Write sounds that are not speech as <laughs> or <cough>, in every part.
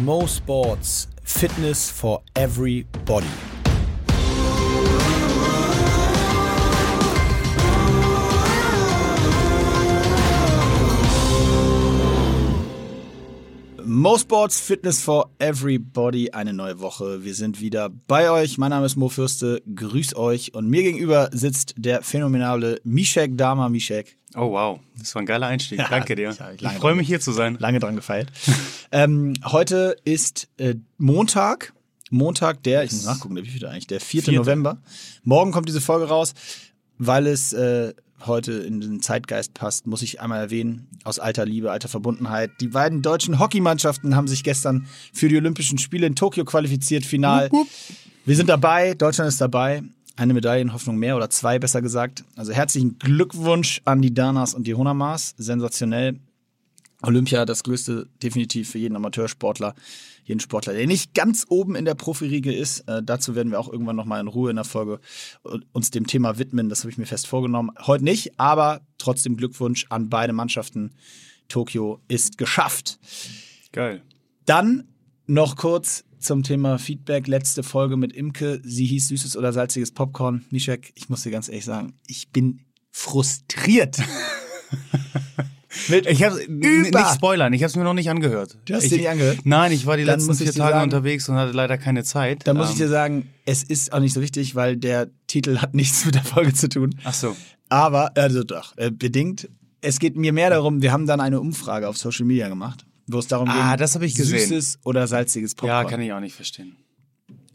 Mo Sports Fitness for Everybody. Mo Sports Fitness for Everybody, eine neue Woche. Wir sind wieder bei euch. Mein Name ist Mo Fürste. Grüß euch. Und mir gegenüber sitzt der phänomenale Mishek Dama Mishek. Oh wow, das war ein geiler Einstieg. Ja, Danke dir. ich lange freue mich hier zu sein. Lange dran gefeilt. <laughs> ähm, heute ist äh, Montag. Montag, der, ich muss nachgucken, der wie viel eigentlich? Der 4. Vierte. November. Morgen kommt diese Folge raus, weil es äh, heute in den Zeitgeist passt, muss ich einmal erwähnen, aus alter Liebe, alter Verbundenheit. Die beiden deutschen Hockeymannschaften haben sich gestern für die Olympischen Spiele in Tokio qualifiziert, final. Wir sind dabei, Deutschland ist dabei. Eine Medaillenhoffnung mehr oder zwei, besser gesagt. Also herzlichen Glückwunsch an die Danas und die Honamas. Sensationell. Olympia das größte definitiv für jeden Amateursportler, jeden Sportler, der nicht ganz oben in der Profiriege ist. Äh, dazu werden wir auch irgendwann nochmal in Ruhe in der Folge äh, uns dem Thema widmen. Das habe ich mir fest vorgenommen. Heute nicht, aber trotzdem Glückwunsch an beide Mannschaften. Tokio ist geschafft. Geil. Dann noch kurz zum Thema Feedback. Letzte Folge mit Imke. Sie hieß süßes oder salziges Popcorn. Nishek, ich muss dir ganz ehrlich sagen, ich bin frustriert. <laughs> Ich habe nicht spoilern, ich habe es mir noch nicht angehört. Du hast ich, dir nicht angehört? Nein, ich war die Dann letzten vier Tage sagen- unterwegs und hatte leider keine Zeit. Da muss ich Ähm, dir sagen, es ist auch nicht so wichtig, weil der Titel hat nichts mit der Folge zu tun. Ach so. Aber, also doch, äh, bedingt. Es geht mir mehr darum, wir haben dann eine Umfrage auf Social Media gemacht, wo es darum Ah, geht, das ich gesehen. süßes oder salziges Popcorn. Ja, kann ich auch nicht verstehen.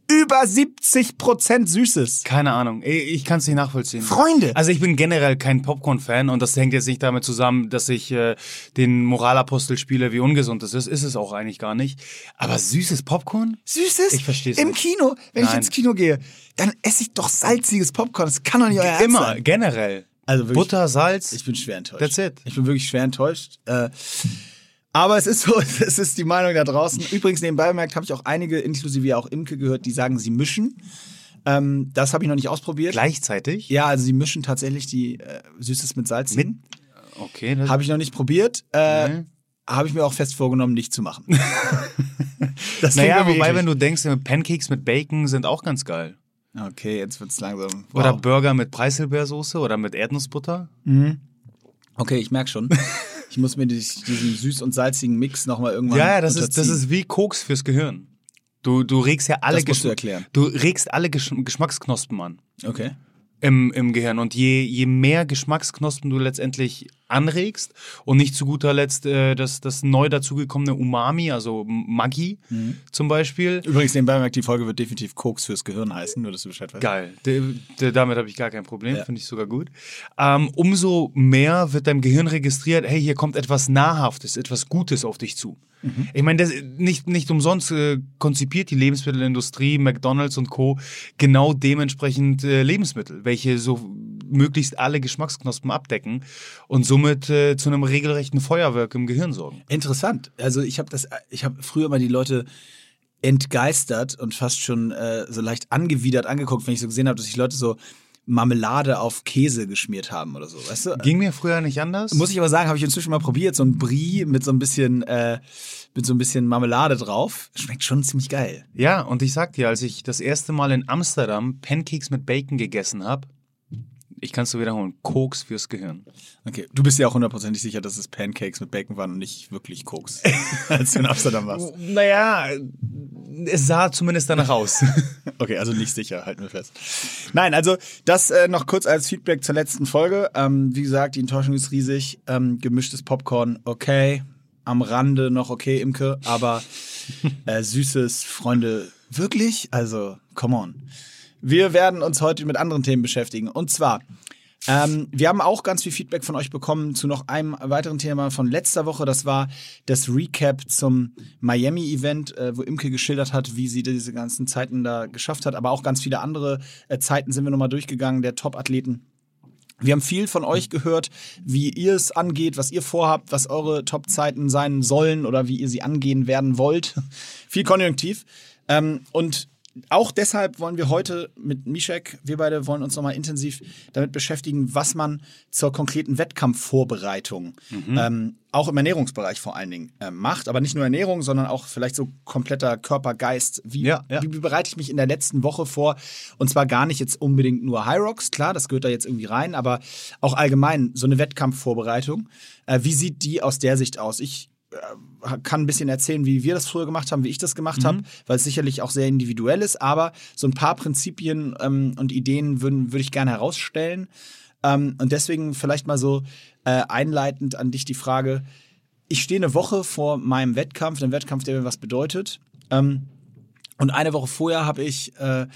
Über 70 Prozent Süßes. Keine Ahnung. Ich, ich kann es nicht nachvollziehen. Freunde. Also ich bin generell kein Popcorn-Fan und das hängt jetzt nicht damit zusammen, dass ich äh, den Moralapostel spiele, wie ungesund das ist. Ist es auch eigentlich gar nicht. Aber süßes Popcorn? Süßes? Ich versteh's Im nicht. Kino, wenn ich Nein. ins Kino gehe, dann esse ich doch salziges Popcorn. Das kann doch nicht euer Ernst Immer, sein. generell. Also wirklich, Butter, Salz. Ich bin schwer enttäuscht. That's it. Ich bin wirklich schwer enttäuscht. Äh, aber es ist so, <laughs> es ist die Meinung da draußen. Übrigens, nebenbei bemerkt, habe ich auch einige, inklusive ja auch Imke gehört, die sagen, sie mischen. Ähm, das habe ich noch nicht ausprobiert. Gleichzeitig? Ja, also sie mischen tatsächlich die äh, Süßes mit Salz. Mit- Okay. Habe ich noch nicht probiert. Äh, Nee. Habe ich mir auch fest vorgenommen, nicht zu machen. <laughs> <laughs> das naja, wobei, eklig. wenn du denkst, Pancakes mit Bacon sind auch ganz geil. Okay, jetzt wird's langsam. Oder Wow. Burger mit Preiselbeersoße oder mit Erdnussbutter. Okay, ich merke schon. Ich muss mir dies- diesen süß- und salzigen Mix nochmal irgendwann Ja, ja, das ist, das ist wie Koks fürs Gehirn. Du, du regst ja alle Das musst du Geschm- erklären. Du regst alle Gesch Geschmacksknospen an Okay. im, im Gehirn. Und je, je mehr Geschmacksknospen du letztendlich anregst und nicht zu guter Letzt äh, das, das neu dazugekommene Umami, also Maggi Mhm. zum Beispiel. Übrigens, nebenbei bemerkt, die Folge wird definitiv Koks fürs Gehirn heißen, nur dass du Bescheid weißt. Geil. De, de, damit habe ich gar kein Problem, Ja. finde ich sogar gut. Ähm, umso mehr wird deinem Gehirn registriert, hey, hier kommt etwas Nahrhaftes, etwas Gutes auf dich zu. Mhm. Ich meine, nicht, nicht umsonst äh, konzipiert die Lebensmittelindustrie, McDonalds und Co. genau dementsprechend äh, Lebensmittel, welche so möglichst alle Geschmacksknospen abdecken und somit äh, zu einem regelrechten Feuerwerk im Gehirn sorgen. Interessant. Also ich habe das, ich habe früher mal die Leute entgeistert und fast schon äh, so leicht angewidert angeguckt, wenn ich so gesehen habe, dass sich Leute so Marmelade auf Käse geschmiert haben oder so. Weißt du? Ging mir früher nicht anders. Muss ich aber sagen, habe ich inzwischen mal probiert, so ein Brie mit so ein bisschen, äh, mit so ein bisschen Marmelade drauf. Schmeckt schon ziemlich geil. Ja, und ich sag dir, als ich das erste Mal in Amsterdam Pancakes mit Bacon gegessen habe, ich kann es so wiederholen, Koks fürs Gehirn. Okay, du bist ja auch hundertprozentig sicher, dass es Pancakes mit Bacon waren und nicht wirklich Koks, <laughs> als du in Amsterdam warst. Naja, es sah zumindest danach aus. <laughs> Okay, also nicht sicher, halten wir fest. Nein, also das äh, noch kurz als Feedback zur letzten Folge. Ähm, wie gesagt, die Enttäuschung ist riesig. Ähm, gemischtes Popcorn, okay. Am Rande noch okay, Imke, aber äh, süßes, Freunde, wirklich? Also, come on. Wir werden uns heute mit anderen Themen beschäftigen. Und zwar, ähm, wir haben auch ganz viel Feedback von euch bekommen zu noch einem weiteren Thema von letzter Woche. Das war das Recap zum Miami-Event, äh, wo Imke geschildert hat, wie sie diese ganzen Zeiten da geschafft hat. Aber auch ganz viele andere äh, Zeiten sind wir nochmal durchgegangen, der Top-Athleten. Wir haben viel von euch gehört, wie ihr es angeht, was ihr vorhabt, was eure Top-Zeiten sein sollen oder wie ihr sie angehen werden wollt. <laughs> viel konjunktiv. Ähm, und auch deshalb wollen wir heute mit Mishek, wir beide wollen uns nochmal intensiv damit beschäftigen, was man zur konkreten Wettkampfvorbereitung, mhm. ähm, auch im Ernährungsbereich vor allen Dingen, äh, macht. Aber nicht nur Ernährung, sondern auch vielleicht so kompletter Körper, Geist. Wie, ja, ja. wie, bereite ich mich in der letzten Woche vor? Und zwar gar nicht jetzt unbedingt nur High Rocks, klar, das gehört da jetzt irgendwie rein, aber auch allgemein so eine Wettkampfvorbereitung. Äh, wie sieht die aus der Sicht aus? Ich kann ein bisschen erzählen, wie wir das früher gemacht haben, wie ich das gemacht mhm. habe, weil es sicherlich auch sehr individuell ist, aber so ein paar Prinzipien ähm, und Ideen würde würd ich gerne herausstellen. Ähm, und deswegen vielleicht mal so äh, einleitend an dich die Frage, ich stehe eine Woche vor meinem Wettkampf, einem Wettkampf, der mir was bedeutet. Ähm, und eine Woche vorher habe ich äh,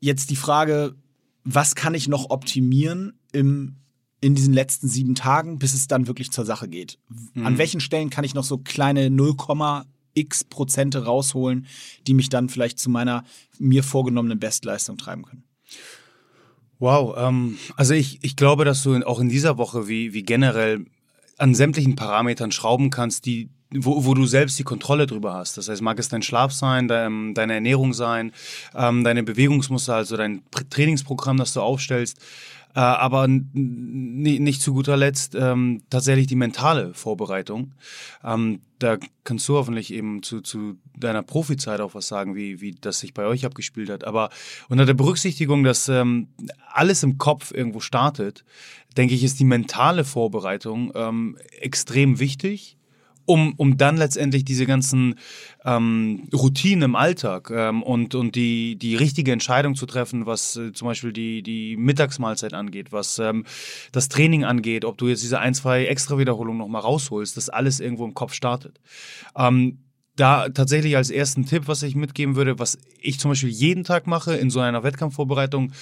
jetzt die Frage, was kann ich noch optimieren im in diesen letzten sieben Tagen, bis es dann wirklich zur Sache geht? Mhm. An welchen Stellen kann ich noch so kleine 0,x Prozente rausholen, die mich dann vielleicht zu meiner mir vorgenommenen Bestleistung treiben können? Wow, ähm, also ich, ich glaube, dass du auch in dieser Woche wie, wie generell an sämtlichen Parametern schrauben kannst, die, wo, wo du selbst die Kontrolle drüber hast. Das heißt, mag es dein Schlaf sein, dein, deine Ernährung sein, ähm, deine Bewegungsmuster, also dein Trainingsprogramm, das du aufstellst. Äh, aber nicht zu guter Letzt ähm, tatsächlich die mentale Vorbereitung. Ähm, da kannst du hoffentlich eben zu, zu deiner Profizeit auch was sagen, wie, wie das sich bei euch abgespielt hat. Aber unter der Berücksichtigung, dass ähm, alles im Kopf irgendwo startet, denke ich, ist die mentale Vorbereitung ähm, extrem wichtig um, um dann letztendlich diese ganzen ähm, Routinen im Alltag ähm, und, und die, die richtige Entscheidung zu treffen, was äh, zum Beispiel die, die Mittagsmahlzeit angeht, was ähm, das Training angeht, ob du jetzt diese ein, zwei extra Wiederholungen nochmal rausholst, dass alles irgendwo im Kopf startet. Ähm, da tatsächlich als ersten Tipp, was ich mitgeben würde, was ich zum Beispiel jeden Tag mache in so einer Wettkampfvorbereitung,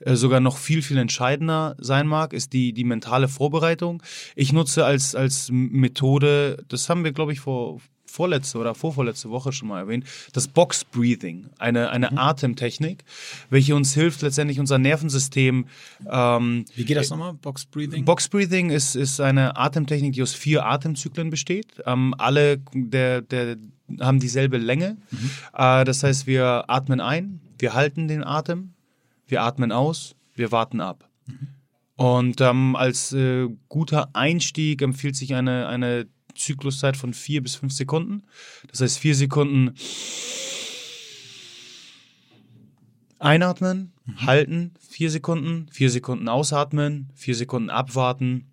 äh, sogar noch viel, viel entscheidender sein mag, ist die, die mentale Vorbereitung. Ich nutze als, als Methode, das haben wir, glaube ich, vor, vorletzte oder vorvorletzte Woche schon mal erwähnt, das Box Breathing, eine, eine mhm. Atemtechnik, welche uns hilft, letztendlich unser Nervensystem. Ähm, Wie geht das nochmal? Box Breathing? Box Breathing ist, ist eine Atemtechnik, die aus vier Atemzyklen besteht. Ähm, alle der, der haben dieselbe Länge. Mhm. Äh, das heißt, wir atmen ein, wir halten den Atem, wir atmen aus, wir warten ab. Mhm. Und ähm, als äh, guter Einstieg empfiehlt sich eine, eine Zykluszeit von vier bis fünf Sekunden. Das heißt, vier Sekunden einatmen, mhm. halten, vier Sekunden, vier Sekunden ausatmen, vier Sekunden abwarten,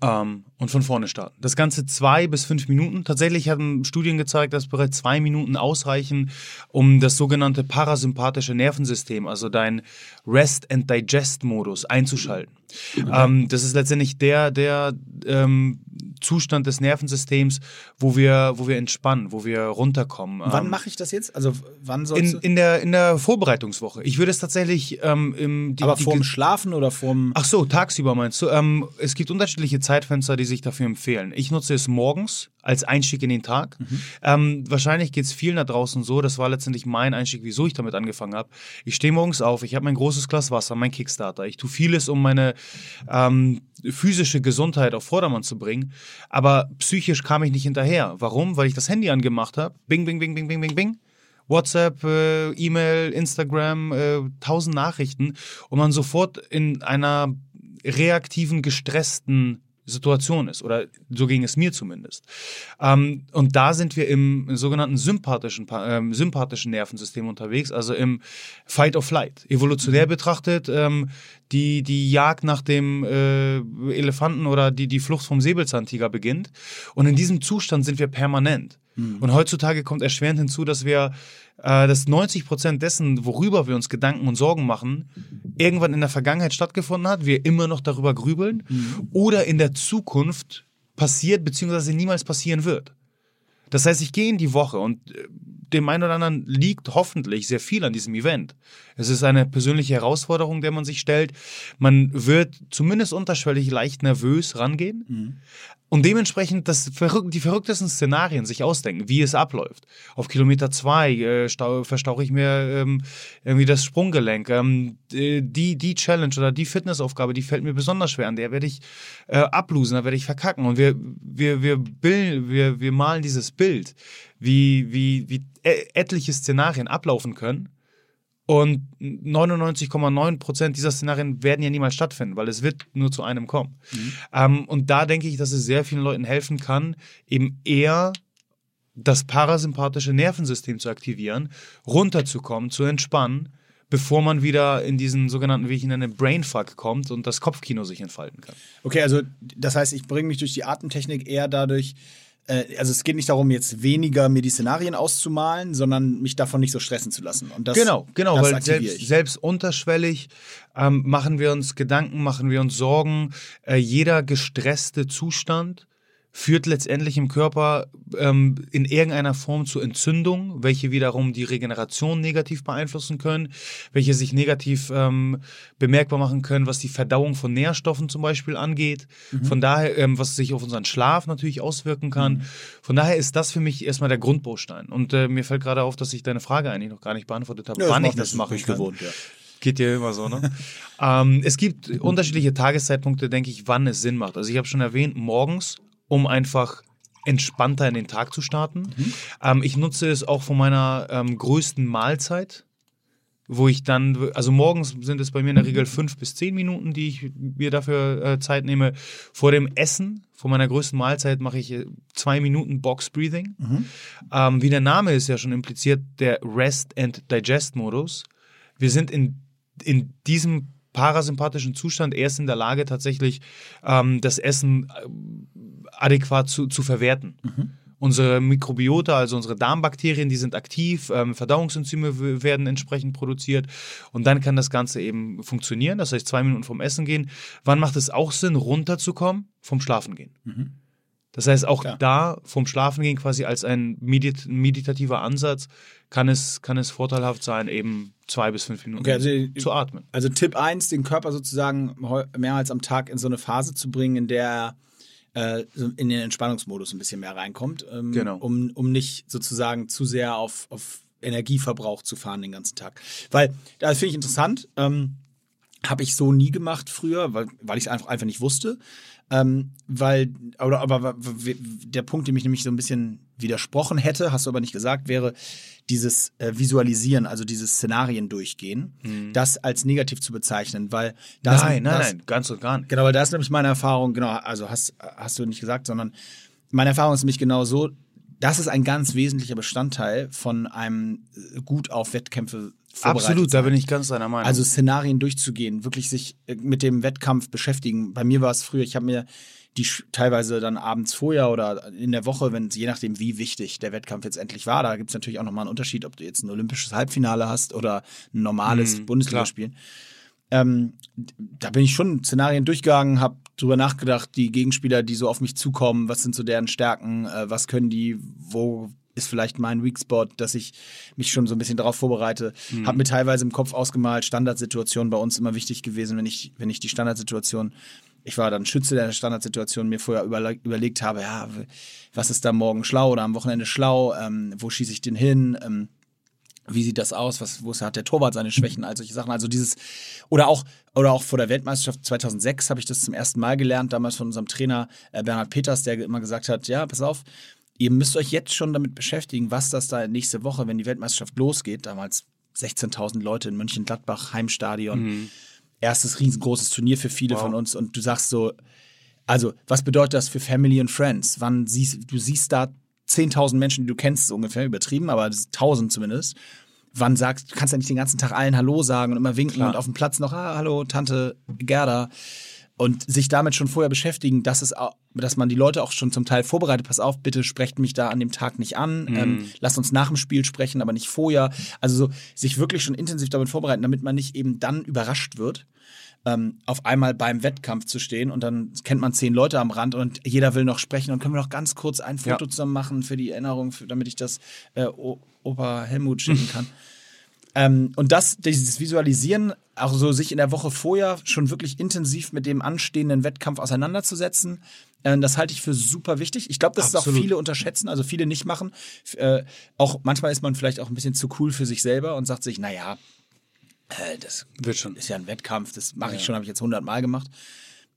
ähm, und von vorne starten. Das Ganze zwei bis fünf Minuten. Tatsächlich haben Studien gezeigt, dass bereits zwei Minuten ausreichen, um das sogenannte parasympathische Nervensystem, also dein Rest and Digest Modus einzuschalten. Okay. Ähm, das ist letztendlich der, der ähm, Zustand des Nervensystems, wo wir, wo wir entspannen, wo wir runterkommen. Wann ähm, mache ich das jetzt? Also wann soll in, in der in der Vorbereitungswoche. Ich würde es tatsächlich ähm, im die, Aber vorm die, Schlafen oder vorm Ach so, tagsüber meinst du? Ähm, es gibt unterschiedliche Zeitfenster, die sich dafür empfehlen. Ich nutze es morgens als Einstieg in den Tag. Mhm. Ähm, wahrscheinlich geht es vielen da draußen so, das war letztendlich mein Einstieg, wieso ich damit angefangen habe. Ich stehe morgens auf, ich habe mein großes Glas Wasser, mein Kickstarter. Ich tue vieles, um meine ähm, physische Gesundheit auf Vordermann zu bringen, aber psychisch kam ich nicht hinterher. Warum? Weil ich das Handy angemacht habe. Bing, bing, bing, bing, bing, bing, bing. WhatsApp, äh, E-Mail, Instagram, äh, tausend Nachrichten und man sofort in einer reaktiven, gestressten Situation ist. Oder so ging es mir zumindest. Ähm, und da sind wir im sogenannten sympathischen, äh, sympathischen Nervensystem unterwegs, also im Fight or Flight. Evolutionär mhm. betrachtet, ähm, die, die Jagd nach dem äh, Elefanten oder die, die Flucht vom Säbelzahntiger beginnt. Und in diesem Zustand sind wir permanent. Mhm. Und heutzutage kommt erschwerend hinzu, dass wir äh, dass 90 Prozent dessen, worüber wir uns Gedanken und Sorgen machen, irgendwann in der Vergangenheit stattgefunden hat, wir immer noch darüber grübeln mhm. oder in der Zukunft passiert bzw. niemals passieren wird. Das heißt, ich gehe in die Woche und äh, dem einen oder anderen liegt hoffentlich sehr viel an diesem Event. Es ist eine persönliche Herausforderung, der man sich stellt. Man wird zumindest unterschwellig leicht nervös rangehen. Mhm und dementsprechend das, die verrücktesten Szenarien sich ausdenken, wie es abläuft. Auf Kilometer zwei äh, verstauche ich mir ähm, irgendwie das Sprunggelenk. Ähm, die, die Challenge oder die Fitnessaufgabe, die fällt mir besonders schwer an. Der werde ich äh, ablosen, da werde ich verkacken. Und wir, wir, wir, bild, wir, wir malen dieses Bild wie, wie, wie etliche Szenarien ablaufen können. Und 99,9% dieser Szenarien werden ja niemals stattfinden, weil es wird nur zu einem kommen. Mhm. Ähm, und da denke ich, dass es sehr vielen Leuten helfen kann, eben eher das parasympathische Nervensystem zu aktivieren, runterzukommen, zu entspannen, bevor man wieder in diesen sogenannten, wie ich ihn nenne, Brainfuck kommt und das Kopfkino sich entfalten kann. Okay, also das heißt, ich bringe mich durch die Atemtechnik eher dadurch, also es geht nicht darum, jetzt weniger mir die Szenarien auszumalen, sondern mich davon nicht so stressen zu lassen. Und das, genau, genau, das weil selbst, selbst, unterschwellig ähm, machen wir uns Gedanken, machen wir uns Sorgen. Äh, jeder gestresste Zustand führt letztendlich im Körper ähm, in irgendeiner Form zu Entzündungen, welche wiederum die Regeneration negativ beeinflussen können, welche sich negativ ähm, bemerkbar machen können, was die Verdauung von Nährstoffen zum Beispiel angeht. Mhm. Von daher, ähm, was sich auf unseren Schlaf natürlich auswirken kann. Mhm. Von daher ist das für mich erstmal der Grundbaustein. Und äh, mir fällt gerade auf, dass ich deine Frage eigentlich noch gar nicht beantwortet habe, ja, wann ich das, das mache. Ich gewohnt, ja. Geht ja immer so, ne? <laughs> ähm, es gibt unterschiedliche Tageszeitpunkte, denke ich, wann es Sinn macht. Also ich habe schon erwähnt, morgens um einfach entspannter in den Tag zu starten. Mhm. Ähm, ich nutze es auch von meiner ähm, größten Mahlzeit, wo ich dann, also morgens sind es bei mir in der Regel fünf bis zehn Minuten, die ich mir dafür äh, Zeit nehme. Vor dem Essen, vor meiner größten Mahlzeit, mache ich äh, zwei Minuten Box Breathing. Mhm. Ähm, wie der Name ist ja schon impliziert, der Rest and Digest Modus. Wir sind in, in diesem parasympathischen Zustand erst in der Lage, tatsächlich ähm, das Essen äh, adäquat zu, zu verwerten. Mhm. Unsere Mikrobiota, also unsere Darmbakterien, die sind aktiv, ähm, Verdauungsenzyme werden entsprechend produziert und dann kann das Ganze eben funktionieren. Das heißt, zwei Minuten vom Essen gehen. Wann macht es auch Sinn, runterzukommen? Vom Schlafen gehen. Mhm. Das heißt, auch Klar. da vom Schlafen gehen quasi als ein medit meditativer Ansatz kann es, kann es vorteilhaft sein, eben zwei bis fünf Minuten okay, also, zu atmen. Also Tipp 1, den Körper sozusagen mehrmals am Tag in so eine Phase zu bringen, in der er äh, in den Entspannungsmodus ein bisschen mehr reinkommt, ähm, genau. um, um nicht sozusagen zu sehr auf, auf Energieverbrauch zu fahren den ganzen Tag. Weil, das finde ich interessant, ähm, habe ich so nie gemacht früher, weil, weil ich es einfach, einfach nicht wusste. Ähm, weil, oder, aber der Punkt, der mich nämlich so ein bisschen widersprochen hätte, hast du aber nicht gesagt, wäre dieses äh, Visualisieren, also dieses Szenarien durchgehen, mhm. das als negativ zu bezeichnen, weil das. Nein, nein, das, nein, ganz und gar nicht. Genau, weil da ist nämlich meine Erfahrung, genau, also hast, hast du nicht gesagt, sondern meine Erfahrung ist nämlich genau so, das ist ein ganz wesentlicher Bestandteil von einem äh, gut auf Wettkämpfe Absolut, sein. da bin ich ganz deiner Meinung. Also Szenarien durchzugehen, wirklich sich äh, mit dem Wettkampf beschäftigen. Bei mir war es früher, ich habe mir die teilweise dann abends vorher oder in der Woche, wenn je nachdem, wie wichtig der Wettkampf jetzt endlich war, da gibt es natürlich auch nochmal einen Unterschied, ob du jetzt ein olympisches Halbfinale hast oder ein normales mhm, Bundesligaspiel. Ähm, da bin ich schon Szenarien durchgegangen, habe drüber nachgedacht, die Gegenspieler, die so auf mich zukommen, was sind so deren Stärken, äh, was können die, wo ist vielleicht mein Weak Spot, dass ich mich schon so ein bisschen darauf vorbereite. Mhm. Habe mir teilweise im Kopf ausgemalt, Standardsituation bei uns immer wichtig gewesen, wenn ich, wenn ich die Standardsituation, ich war dann Schütze der Standardsituation, mir vorher überle überlegt habe, ja, was ist da morgen schlau oder am Wochenende schlau, ähm, wo schieße ich den hin, ähm, wie sieht das aus? Was, wo hat der Torwart seine Schwächen? All solche Sachen. Also dieses, oder auch, oder auch vor der Weltmeisterschaft 2006 habe ich das zum ersten Mal gelernt, damals von unserem Trainer äh, Bernhard Peters, der immer gesagt hat, ja, pass auf, ihr müsst euch jetzt schon damit beschäftigen, was das da nächste Woche, wenn die Weltmeisterschaft losgeht, damals 16.000 Leute in Mönchengladbach, Heimstadion, mhm. erstes riesengroßes Turnier für viele wow. von uns und du sagst so, also was bedeutet das für Family and Friends? Wann siehst du siehst da 10.000 Menschen, die du kennst, so ungefähr übertrieben, aber 1.000 zumindest. Wann sagst du, kannst ja nicht den ganzen Tag allen Hallo sagen und immer winken Klar. und auf dem Platz noch, ah, hallo, Tante Gerda und sich damit schon vorher beschäftigen, dass es dass man die Leute auch schon zum Teil vorbereitet, pass auf, bitte sprecht mich da an dem Tag nicht an, mhm. ähm, lasst uns nach dem Spiel sprechen, aber nicht vorher. Also so, sich wirklich schon intensiv damit vorbereiten, damit man nicht eben dann überrascht wird, ähm, auf einmal beim Wettkampf zu stehen und dann kennt man zehn Leute am Rand und jeder will noch sprechen und können wir noch ganz kurz ein Foto ja. zusammen machen für die Erinnerung, für, damit ich das äh, Opa Helmut schicken <laughs> kann. Ähm, und das, dieses Visualisieren, auch so sich in der Woche vorher schon wirklich intensiv mit dem anstehenden Wettkampf auseinanderzusetzen, äh, das halte ich für super wichtig. Ich glaube, dass es auch viele unterschätzen, also viele nicht machen. Äh, auch manchmal ist man vielleicht auch ein bisschen zu cool für sich selber und sagt sich, naja, äh, das Wird schon. ist ja ein Wettkampf, das mache ich ja. schon, habe ich jetzt hundertmal gemacht.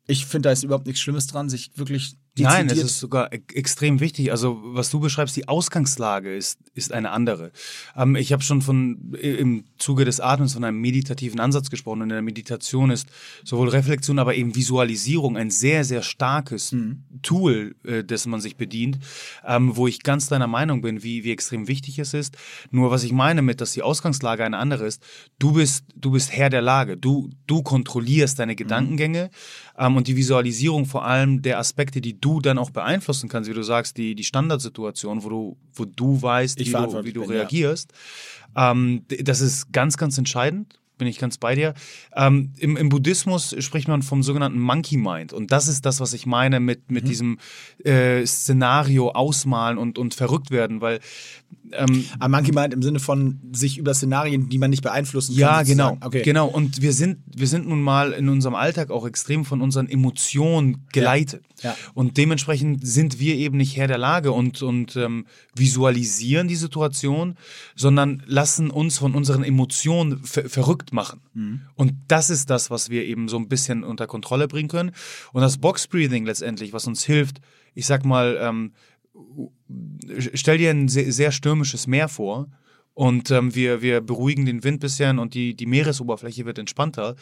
Ich finde, da ist überhaupt nichts Schlimmes dran, sich wirklich Nein, es ist sogar e extrem wichtig. Also was du beschreibst, die Ausgangslage ist, ist eine andere. Ähm, ich habe schon von im Zuge des Atmens von einem meditativen Ansatz gesprochen. Und in der Meditation ist sowohl Reflexion, aber eben Visualisierung ein sehr, sehr starkes mhm. Tool, äh, dessen man sich bedient, ähm, wo ich ganz deiner Meinung bin, wie, wie extrem wichtig es ist. Nur was ich meine mit, dass die Ausgangslage eine andere ist, du bist, du bist Herr der Lage. Du, du kontrollierst deine mhm. Gedankengänge mhm. Ähm, und die Visualisierung vor allem der Aspekte, die du dann auch beeinflussen kannst, wie du sagst, die, die Standardsituation, wo du, wo du weißt, wie du, wie du reagierst. Ja. Ähm, das ist ganz, ganz entscheidend bin ich ganz bei dir. Ähm, im, im, Buddhismus spricht man vom sogenannten Monkey Mind. Und das ist das, was ich meine mit, mit mhm. diesem äh, Szenario ausmalen und, und verrückt werden, weil ähm, Aber Monkey Mind im Sinne von sich über Szenarien, die man nicht beeinflussen kann. Ja, genau. Okay. Genau. Und wir sind, wir sind nun mal in unserem Alltag auch extrem von unseren Emotionen geleitet. Ja. Ja. Und dementsprechend sind wir eben nicht Herr der Lage und, und ähm, visualisieren die Situation, sondern lassen uns von unseren Emotionen ver verrückt machen. Mhm. Und das ist das, was wir eben so ein bisschen unter Kontrolle bringen können. Und das Box Breathing letztendlich, was uns hilft, ich sag mal, ähm, stell dir ein sehr, sehr stürmisches Meer vor und ähm, wir, wir beruhigen den Wind bisschen und die, die Meeresoberfläche wird entspannter.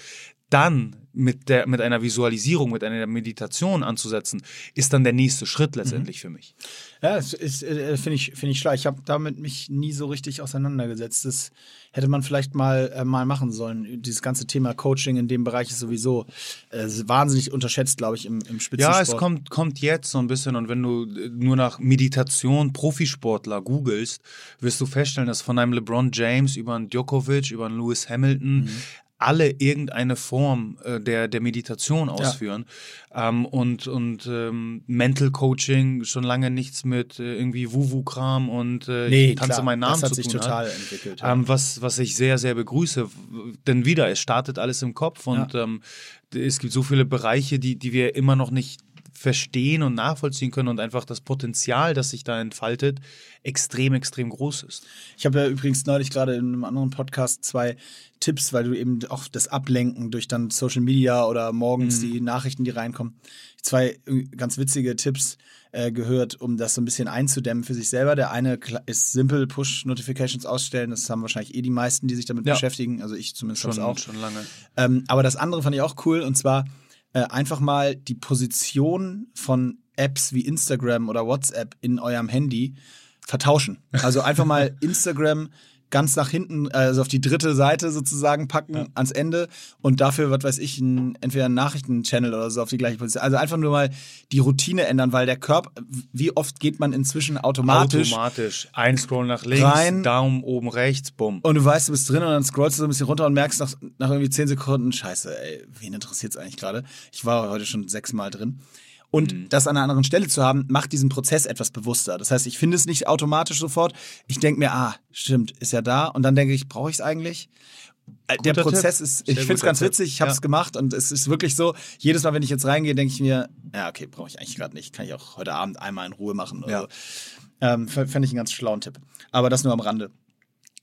Dann mit, der, mit einer Visualisierung, mit einer Meditation anzusetzen, ist dann der nächste Schritt letztendlich mhm. für mich. Ja, das äh, finde ich, find ich schlau. Ich habe damit mich nie so richtig auseinandergesetzt. Das hätte man vielleicht mal, äh, mal machen sollen. Dieses ganze Thema Coaching in dem Bereich ist sowieso äh, wahnsinnig unterschätzt, glaube ich, im, im Spitzensport. Ja, es kommt, kommt jetzt so ein bisschen und wenn du äh, nur nach Meditation Profisportler googelst, wirst du feststellen, dass von einem LeBron James über einen Djokovic, über einen Lewis Hamilton, mhm alle irgendeine Form äh, der, der Meditation ausführen. Ja. Ähm, und und ähm, Mental Coaching schon lange nichts mit äh, irgendwie Wuwu-Kram und äh, nee, ich tanze klar, meinen Namen das hat sich total hat. entwickelt. Ja. Ähm, was, was ich sehr, sehr begrüße. Denn wieder, es startet alles im Kopf und ja. ähm, es gibt so viele Bereiche, die, die wir immer noch nicht verstehen und nachvollziehen können und einfach das Potenzial, das sich da entfaltet, extrem, extrem groß ist. Ich habe ja übrigens neulich gerade in einem anderen Podcast zwei Tipps, weil du eben auch das Ablenken durch dann Social Media oder morgens mhm. die Nachrichten, die reinkommen, zwei ganz witzige Tipps äh, gehört, um das so ein bisschen einzudämmen für sich selber. Der eine ist simpel Push-Notifications ausstellen. Das haben wahrscheinlich eh die meisten, die sich damit ja. beschäftigen. Also ich zumindest schon, auch. Schon lange. Ähm, aber das andere fand ich auch cool und zwar äh, einfach mal die Position von Apps wie Instagram oder WhatsApp in eurem Handy vertauschen. Also einfach mal <laughs> Instagram ganz nach hinten, also auf die dritte Seite sozusagen packen, ja. ans Ende und dafür, was weiß ich, ein, entweder ein Nachrichtenchannel oder so auf die gleiche Position. Also einfach nur mal die Routine ändern, weil der Körper, wie oft geht man inzwischen automatisch? Automatisch. Ein Scroll nach links, rein, Daumen oben rechts, bumm. Und du weißt, du bist drin und dann scrollst du so ein bisschen runter und merkst nach, nach irgendwie zehn Sekunden, scheiße, ey, wen interessiert's eigentlich gerade? Ich war heute schon sechsmal drin. Und mhm. das an einer anderen Stelle zu haben, macht diesen Prozess etwas bewusster. Das heißt, ich finde es nicht automatisch sofort. Ich denke mir, ah, stimmt, ist ja da. Und dann denke ich, brauche ich es eigentlich? Äh, guter der Prozess Tipp. ist, ich finde es ganz Tipp. witzig, ich habe es ja. gemacht und es ist wirklich so, jedes Mal, wenn ich jetzt reingehe, denke ich mir, ja, okay, brauche ich eigentlich gerade nicht, kann ich auch heute Abend einmal in Ruhe machen. Oder ja. so. ähm, Fände ich einen ganz schlauen Tipp. Aber das nur am Rande.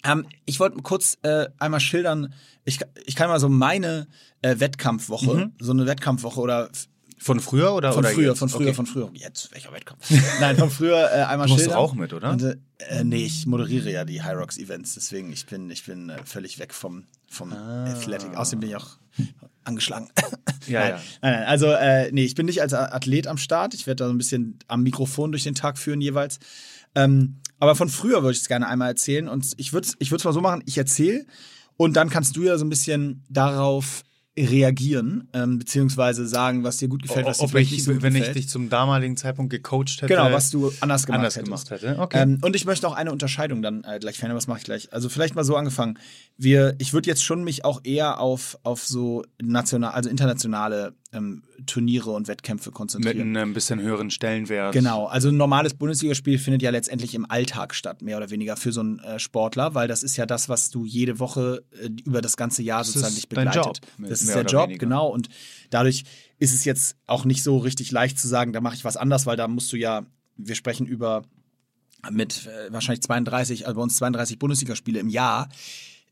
Ähm, ich wollte kurz äh, einmal schildern, ich, ich kann mal so meine äh, Wettkampfwoche, mhm. so eine Wettkampfwoche oder von früher oder Von oder früher, jetzt? von früher, okay. von früher. Jetzt, welcher Wettkampf? <laughs> Nein, von früher äh, einmal Du musst auch mit, oder? Und, äh, nee, ich moderiere ja die High Rocks Events, deswegen ich bin ich bin äh, völlig weg vom vom ah. Athletic. Außerdem bin ich auch angeschlagen. Ja, <laughs> nein, ja. Nein, nein, also äh, nee, ich bin nicht als Athlet am Start. Ich werde da so ein bisschen am Mikrofon durch den Tag führen jeweils. Ähm, aber von früher würde ich es gerne einmal erzählen und ich würde es ich mal so machen, ich erzähle und dann kannst du ja so ein bisschen darauf reagieren, ähm, beziehungsweise sagen, was dir gut gefällt, was dir vielleicht nicht so gut Wenn gefällt. ich dich zum damaligen Zeitpunkt gecoacht hätte. Genau, was du anders gemacht, anders gemacht hätte. Okay. Ähm, und ich möchte auch eine Unterscheidung dann äh, gleich fällen, was mache ich gleich? Also vielleicht mal so angefangen. Wir, ich würde jetzt schon mich auch eher auf, auf so national, also internationale ähm, Turniere und Wettkämpfe konzentrieren. Mit einem bisschen höheren Stellenwert. Genau, also ein normales Bundesligaspiel findet ja letztendlich im Alltag statt, mehr oder weniger für so einen äh, Sportler, weil das ist ja das, was du jede Woche äh, über das ganze Jahr das sozusagen dich begleitet. Das ist der Job, weniger. genau. Und dadurch ist es jetzt auch nicht so richtig leicht zu sagen, da mache ich was anders, weil da musst du ja, wir sprechen über mit äh, wahrscheinlich 32, also bei uns 32 Bundesligaspiele im Jahr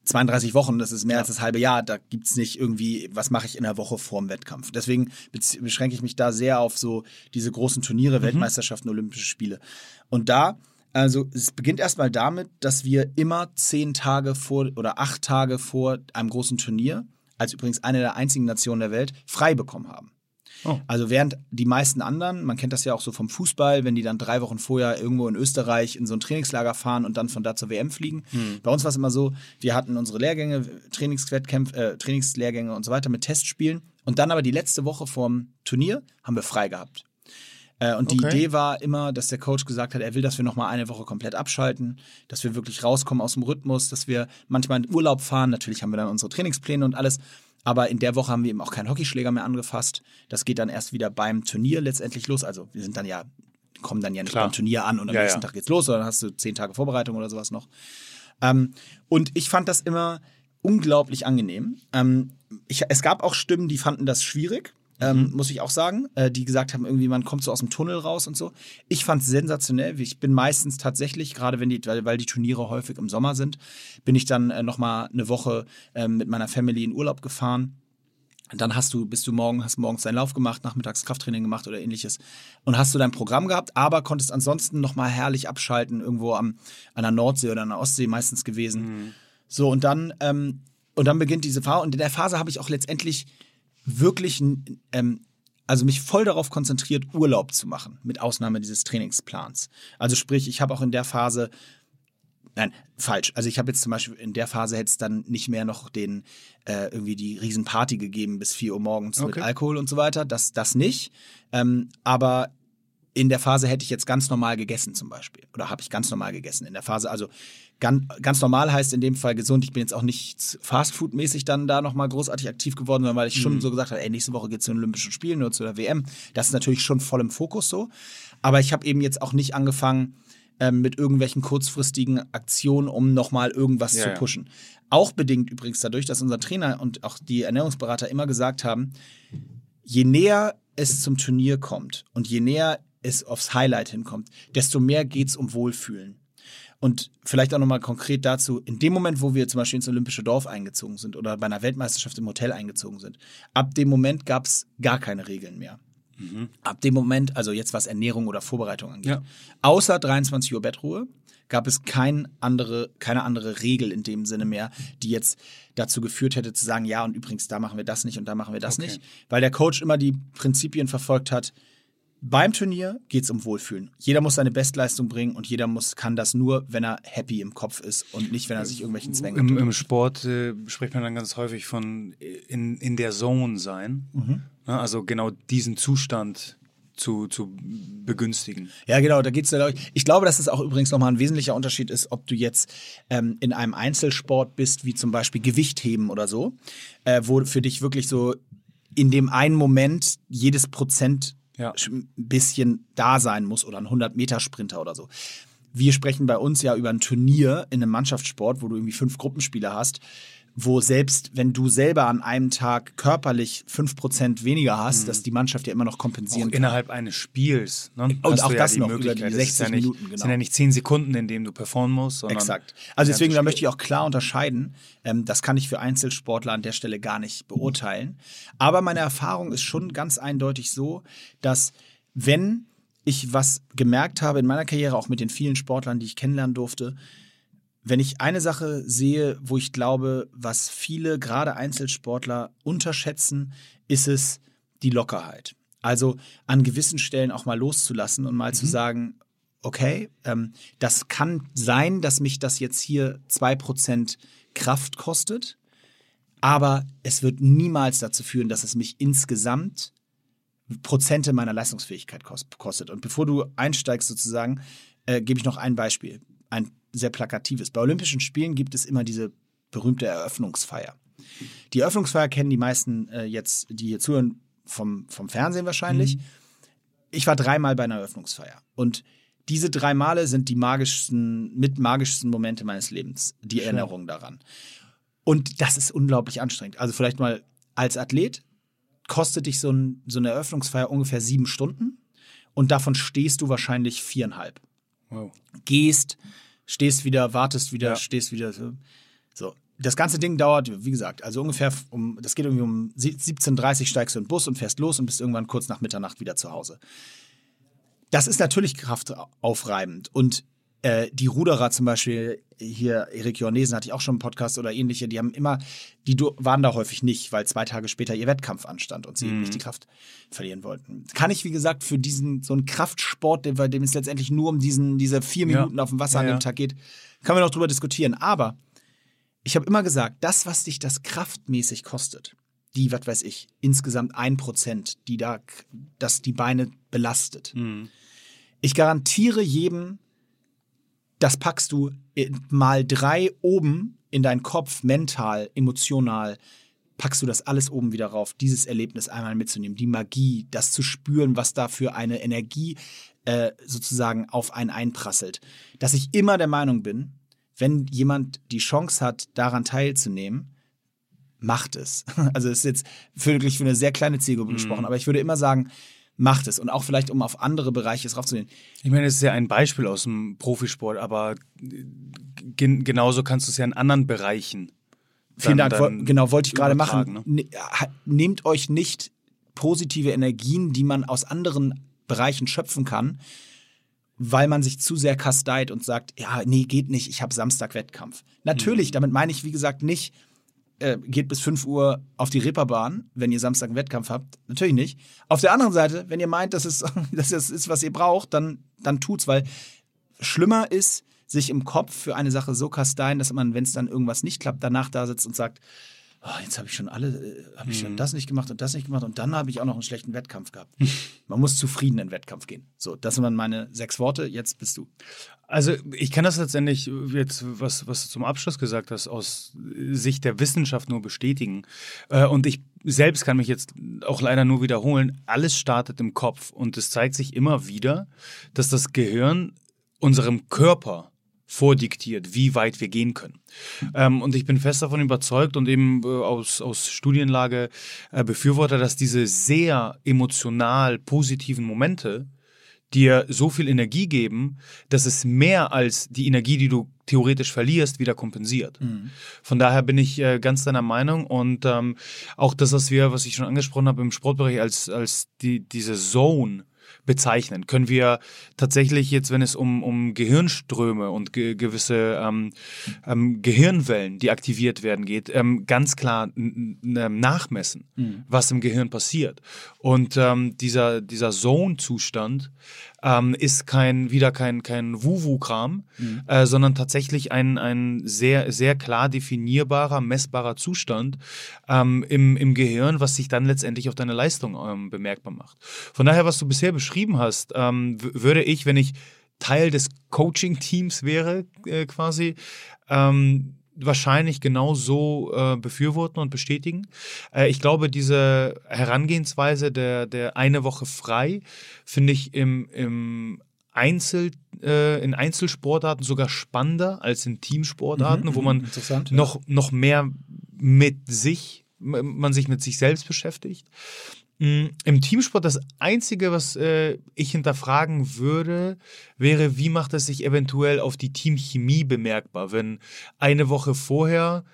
32 Wochen, das ist mehr als das halbe Jahr, da gibt's nicht irgendwie, was mache ich in der Woche vorm Wettkampf. Deswegen beschränke ich mich da sehr auf so diese großen Turniere, Weltmeisterschaften, Olympische Spiele. Und da, also es beginnt erstmal damit, dass wir immer zehn Tage vor oder acht Tage vor einem großen Turnier, als übrigens eine der einzigen Nationen der Welt, frei bekommen haben. Oh. Also während die meisten anderen, man kennt das ja auch so vom Fußball, wenn die dann drei Wochen vorher irgendwo in Österreich in so ein Trainingslager fahren und dann von da zur WM fliegen. Bei uns war es immer so, wir hatten unsere Lehrgänge, Trainingswettkämpfe, äh, Trainingslehrgänge und so weiter mit Testspielen und dann aber die letzte Woche vorm Turnier haben wir frei gehabt. Äh, Und die Okay. Idee war immer, dass der Coach gesagt hat, er will, dass wir nochmal eine Woche komplett abschalten, dass wir wirklich rauskommen aus dem Rhythmus, dass wir manchmal in Urlaub fahren. Natürlich haben wir dann unsere Trainingspläne und alles. Aber in der Woche haben wir eben auch keinen Hockeyschläger mehr angefasst. Das geht dann erst wieder beim Turnier letztendlich los. Also wir sind dann ja, kommen dann ja nicht Klar. beim Turnier an und am Ja, nächsten ja. Tag geht's los, sondern hast du zehn Tage Vorbereitung oder sowas noch. Ähm, und ich fand das immer unglaublich angenehm. Ähm, ich, es gab auch Stimmen, die fanden das schwierig, ähm, muss ich auch sagen, äh, die gesagt haben, irgendwie man kommt so aus dem Tunnel raus und so. Ich fand es sensationell. Ich bin meistens tatsächlich, gerade wenn die, weil, weil die Turniere häufig im Sommer sind, bin ich dann äh, noch mal eine Woche ähm, mit meiner Family in Urlaub gefahren. Dann hast du, bist du morgen, hast morgens deinen Lauf gemacht, nachmittags Krafttraining gemacht oder ähnliches und hast du dein Programm gehabt, aber konntest ansonsten noch mal herrlich abschalten irgendwo am an der Nordsee oder an der Ostsee meistens gewesen. So und dann ähm, und dann beginnt diese Phase und in der Phase habe ich auch letztendlich wirklich ähm, also mich voll darauf konzentriert, Urlaub zu machen, mit Ausnahme dieses Trainingsplans. Also sprich, ich habe auch in der Phase Nein, falsch. Also ich habe jetzt zum Beispiel in der Phase hätte es dann nicht mehr noch den äh, irgendwie die Riesenparty gegeben bis 4 Uhr morgens mit Okay. Alkohol und so weiter. Das, das nicht. Ähm, aber in der Phase hätte ich jetzt ganz normal gegessen zum Beispiel. Oder habe ich ganz normal gegessen in der Phase. Also ganz, ganz normal heißt in dem Fall gesund. Ich bin jetzt auch nicht Fastfood-mäßig dann da nochmal großartig aktiv geworden, sondern weil ich schon so gesagt habe, ey, nächste Woche geht's zu den Olympischen Spielen oder zu der WM. Das ist natürlich schon voll im Fokus so. Aber ich habe eben jetzt auch nicht angefangen, ähm, mit irgendwelchen kurzfristigen Aktionen, um nochmal irgendwas Ja, zu ja. pushen. Auch bedingt übrigens dadurch, dass unser Trainer und auch die Ernährungsberater immer gesagt haben, je näher es zum Turnier kommt und je näher es aufs Highlight hinkommt, desto mehr geht's um Wohlfühlen. Und vielleicht auch nochmal konkret dazu, in dem Moment, wo wir zum Beispiel ins Olympische Dorf eingezogen sind oder bei einer Weltmeisterschaft im Hotel eingezogen sind, ab dem Moment gab's gar keine Regeln mehr. Ab dem Moment, also jetzt was Ernährung oder Vorbereitung angeht, Ja. außer 23 Uhr Bettruhe, gab es kein andere, keine andere Regel in dem Sinne mehr, die jetzt dazu geführt hätte zu sagen, ja, und übrigens, da machen wir das nicht und da machen wir das Okay. nicht. Weil der Coach immer die Prinzipien verfolgt hat, beim Turnier geht es um Wohlfühlen. Jeder muss seine Bestleistung bringen und jeder muss, kann das nur, wenn er happy im Kopf ist und nicht, wenn er sich irgendwelchen Zwängen Im. Im Sport äh, spricht man dann ganz häufig von äh, in, in der Zone sein. Mhm. Ja, also genau diesen Zustand zu, zu begünstigen. Ja, genau, da geht's ja, glaub ich. Ich glaube, dass es auch übrigens nochmal ein wesentlicher Unterschied ist, ob du jetzt ähm, in einem Einzelsport bist, wie zum Beispiel Gewichtheben oder so, äh, wo für dich wirklich so in dem einen Moment jedes Prozent Ja. ein bisschen da sein muss oder ein 100-Meter-Sprinter oder so. Wir sprechen bei uns ja über ein Turnier in einem Mannschaftssport, wo du irgendwie fünf Gruppenspiele hast, wo selbst wenn du selber an einem Tag körperlich fünf Prozent weniger hast, dass die Mannschaft ja immer noch Auch kompensieren kann. innerhalb eines Spiels. Ne? Und hast auch das die noch über die Möglichkeit. Es 60 ist ja nicht, Minuten, genau. sind ja nicht zehn Sekunden, in denen du performen musst. Exakt. Also deswegen, da möchte ich auch klar unterscheiden. Ähm, das kann ich für Einzelsportler an der Stelle gar nicht beurteilen. Aber meine Erfahrung ist schon ganz eindeutig so, dass wenn ich was gemerkt habe in meiner Karriere, auch mit den vielen Sportlern, die ich kennenlernen durfte, wenn ich eine Sache sehe, wo ich glaube, was viele, gerade Einzelsportler, unterschätzen, ist es die Lockerheit. Also an gewissen Stellen auch mal loszulassen und mal zu sagen, okay, ähm, das kann sein, dass mich das jetzt hier 2% Kraft kostet, aber es wird niemals dazu führen, dass es mich insgesamt Prozente meiner Leistungsfähigkeit kost- kostet. Und bevor du einsteigst sozusagen, äh, gebe ich noch ein Beispiel, ein sehr plakatives. Bei Olympischen Spielen gibt es immer diese berühmte Eröffnungsfeier. Die Eröffnungsfeier kennen die meisten äh, jetzt, die hier zuhören, vom, vom Fernsehen wahrscheinlich. Ich war dreimal bei einer Eröffnungsfeier und diese drei Male sind die magischsten, mit magischsten Momente meines Lebens, die Erinnerung daran. Und das ist unglaublich anstrengend. Also vielleicht mal als Athlet kostet dich so, ein, so eine Eröffnungsfeier ungefähr sieben Stunden und davon stehst du wahrscheinlich viereinhalb. Wow. Gehst, stehst wieder, wartest wieder, Ja. stehst wieder. So. Das ganze Ding dauert, wie gesagt, also ungefähr um, das geht irgendwie um 17.30 Uhr steigst du in den Bus und fährst los und bist irgendwann kurz nach Mitternacht wieder zu Hause. Das ist natürlich kraftaufreibend und äh, die Ruderer zum Beispiel, hier Erik Jornesen hatte ich auch schon einen Podcast oder ähnliche, die haben immer, die waren da häufig nicht, weil zwei Tage später ihr Wettkampf anstand und sie mhm. nicht die Kraft verlieren wollten. Kann ich, wie gesagt, für diesen, so einen Kraftsport, bei dem es letztendlich nur um diesen, diese vier Minuten ja. auf dem Wasser ja, an dem Tag geht, kann man noch drüber diskutieren. Aber ich habe immer gesagt, das, was dich das kraftmäßig kostet, die, was weiß ich, insgesamt ein Prozent, die da, das die Beine belastet. Mhm. Ich garantiere jedem, das packst du mal drei oben in deinen Kopf, mental, emotional, packst du das alles oben wieder rauf, dieses Erlebnis einmal mitzunehmen, die Magie, das zu spüren, was da für eine Energie äh, sozusagen auf einen einprasselt. Dass ich immer der Meinung bin, wenn jemand die Chance hat, daran teilzunehmen, macht es. <laughs> Also es ist jetzt wirklich für eine sehr kleine Zielgruppe mhm. gesprochen, aber ich würde immer sagen, macht es. Und auch vielleicht, um auf andere Bereiche es raufzunehmen. Ich meine, das ist ja ein Beispiel aus dem Profisport, aber gen genauso kannst du es ja in anderen Bereichen. Vielen dann, Dank. Dann genau, wollte ich gerade machen. Ne? Nehmt euch nicht positive Energien, die man aus anderen Bereichen schöpfen kann, weil man sich zu sehr kasteit und sagt, ja, nee, geht nicht, ich habe Samstag Wettkampf. Natürlich, mhm. damit meine ich, wie gesagt, nicht, äh, geht bis 5 Uhr auf die Ripperbahn, wenn ihr Samstag einen Wettkampf habt. Natürlich nicht. Auf der anderen Seite, wenn ihr meint, dass es <laughs> dass das ist, was ihr braucht, dann, dann tut's, weil schlimmer ist, sich im Kopf für eine Sache so kasteien, dass man, wenn es dann irgendwas nicht klappt, danach da sitzt und sagt, oh, jetzt habe ich schon alle, äh, habe ich schon mhm. das nicht gemacht und das nicht gemacht und dann habe ich auch noch einen schlechten Wettkampf gehabt. man muss zufrieden in den Wettkampf gehen. So, das waren meine sechs Worte. Jetzt bist du. Also ich kann das letztendlich jetzt, was, was du zum Abschluss gesagt hast, aus Sicht der Wissenschaft nur bestätigen. Äh, und ich selbst kann mich jetzt auch leider nur wiederholen, alles startet im Kopf. Und es zeigt sich immer wieder, dass das Gehirn unserem Körper vordiktiert, wie weit wir gehen können. Ähm, und ich bin fest davon überzeugt und eben äh, aus, aus Studienlage äh, Befürworter, dass diese sehr emotional positiven Momente dir so viel Energie geben, dass es mehr als die Energie, die du theoretisch verlierst, wieder kompensiert. Mhm. Von daher bin ich äh, ganz deiner Meinung und ähm, auch das, was wir, was ich schon angesprochen habe im Sportbereich als, als die, diese Zone, bezeichnen? Können wir tatsächlich jetzt, wenn es um, um Gehirnströme und ge gewisse ähm, ähm, Gehirnwellen, die aktiviert werden, geht, ähm, ganz klar nachmessen, mhm. was im Gehirn passiert? Und ähm, dieser, dieser Zone-Zustand ähm, ist kein, wieder kein, kein Wu-Wu-Kram, mhm. äh, sondern tatsächlich ein, ein sehr, sehr klar definierbarer, messbarer Zustand ähm, im, im Gehirn, was sich dann letztendlich auf deine Leistung ähm, bemerkbar macht. Von daher, was du bisher beschrieben hast, ähm, würde ich, wenn ich Teil des Coaching-Teams wäre, äh, quasi, ähm, wahrscheinlich genau so äh, befürworten und bestätigen. Äh, ich glaube, diese Herangehensweise der, der eine Woche frei finde ich im, im Einzel, äh, in Einzelsportarten sogar spannender als in Teamsportarten, mhm, wo man noch, noch mehr mit sich, man sich mit sich selbst beschäftigt. Mm, Im Teamsport das Einzige, was äh, ich hinterfragen würde, wäre, wie macht es sich eventuell auf die Teamchemie bemerkbar, wenn eine Woche vorher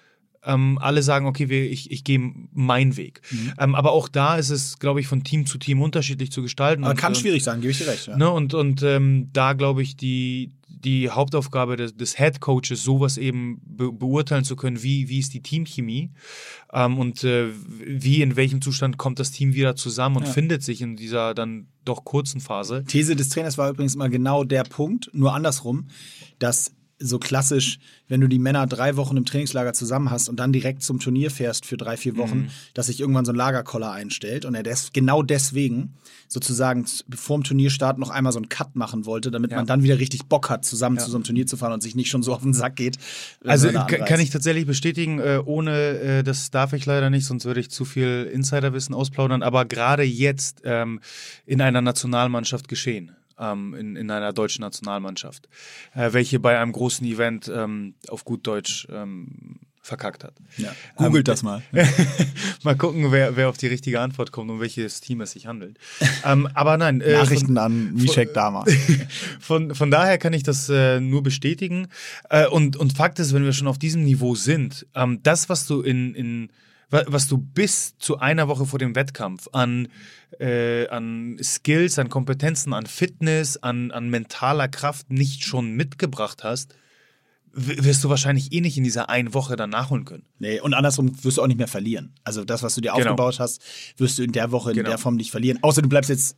ähm, alle sagen, okay, wir, ich, ich gehe meinen Weg. Mhm. Ähm, aber auch da ist es, glaube ich, von Team zu Team unterschiedlich zu gestalten. Aber und, kann schwierig sein, gebe ich dir recht. Ja. Ne, und und ähm, da, glaube ich, die, die Hauptaufgabe des, des Head Coaches, sowas eben be beurteilen zu können, wie, wie ist die Teamchemie ähm, und äh, wie, in welchem Zustand kommt das Team wieder zusammen und ja. findet sich in dieser dann doch kurzen Phase. These des Trainers war übrigens immer genau der Punkt, nur andersrum, dass so klassisch, wenn du die Männer drei Wochen im Trainingslager zusammen hast und dann direkt zum Turnier fährst für drei, vier Wochen, mhm. dass sich irgendwann so ein Lagerkoller einstellt und er des, genau deswegen sozusagen vor dem Turnierstart noch einmal so einen Cut machen wollte, damit ja. man dann wieder richtig Bock hat, zusammen ja. zu so einem Turnier zu fahren und sich nicht schon so auf den Sack geht. Also kann ich tatsächlich bestätigen, äh, ohne, äh, das darf ich leider nicht, sonst würde ich zu viel Insiderwissen ausplaudern, aber gerade jetzt ähm, in einer Nationalmannschaft geschehen ähm, in, in einer deutschen Nationalmannschaft, äh, welche bei einem großen Event ähm, auf gut Deutsch ähm, verkackt hat. Ja. Googelt ähm, das mal. <laughs> mal gucken, wer, wer auf die richtige Antwort kommt und welches Team es sich handelt. <laughs> ähm, aber nein. Äh, Nachrichten von, an Mischek Dama. <laughs> Von, von daher kann ich das äh, nur bestätigen. Äh, und, und Fakt ist, wenn wir schon auf diesem Niveau sind, ähm, das, was du in, in was du bis zu einer Woche vor dem Wettkampf an, äh, an Skills, an Kompetenzen, an Fitness, an, an mentaler Kraft nicht schon mitgebracht hast, wirst du wahrscheinlich eh nicht in dieser einen Woche dann nachholen können. Nee, und andersrum wirst du auch nicht mehr verlieren. Also das, was du dir genau. aufgebaut hast, wirst du in der Woche in genau. der Form nicht verlieren. Außer du bleibst jetzt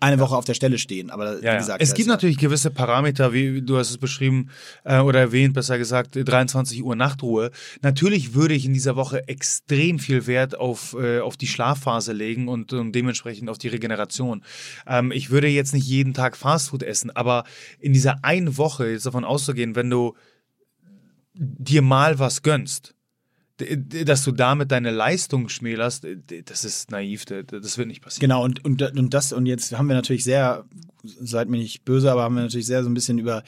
eine Woche auf der Stelle stehen. Aber ja, wie gesagt, es gibt natürlich gewisse Parameter, wie du hast es beschrieben äh, oder erwähnt, besser gesagt, 23 Uhr Nachtruhe. Natürlich würde ich in dieser Woche extrem viel Wert auf, äh, auf die Schlafphase legen und, und dementsprechend auf die Regeneration. Ähm, ich würde jetzt nicht jeden Tag Fastfood essen, aber in dieser einen Woche jetzt davon auszugehen, wenn du dir mal was gönnst, dass du damit deine Leistung schmälerst, das ist naiv, das wird nicht passieren. Genau, und, und, und das, und jetzt haben wir natürlich sehr, seid mir nicht böse, aber haben wir natürlich sehr so ein bisschen über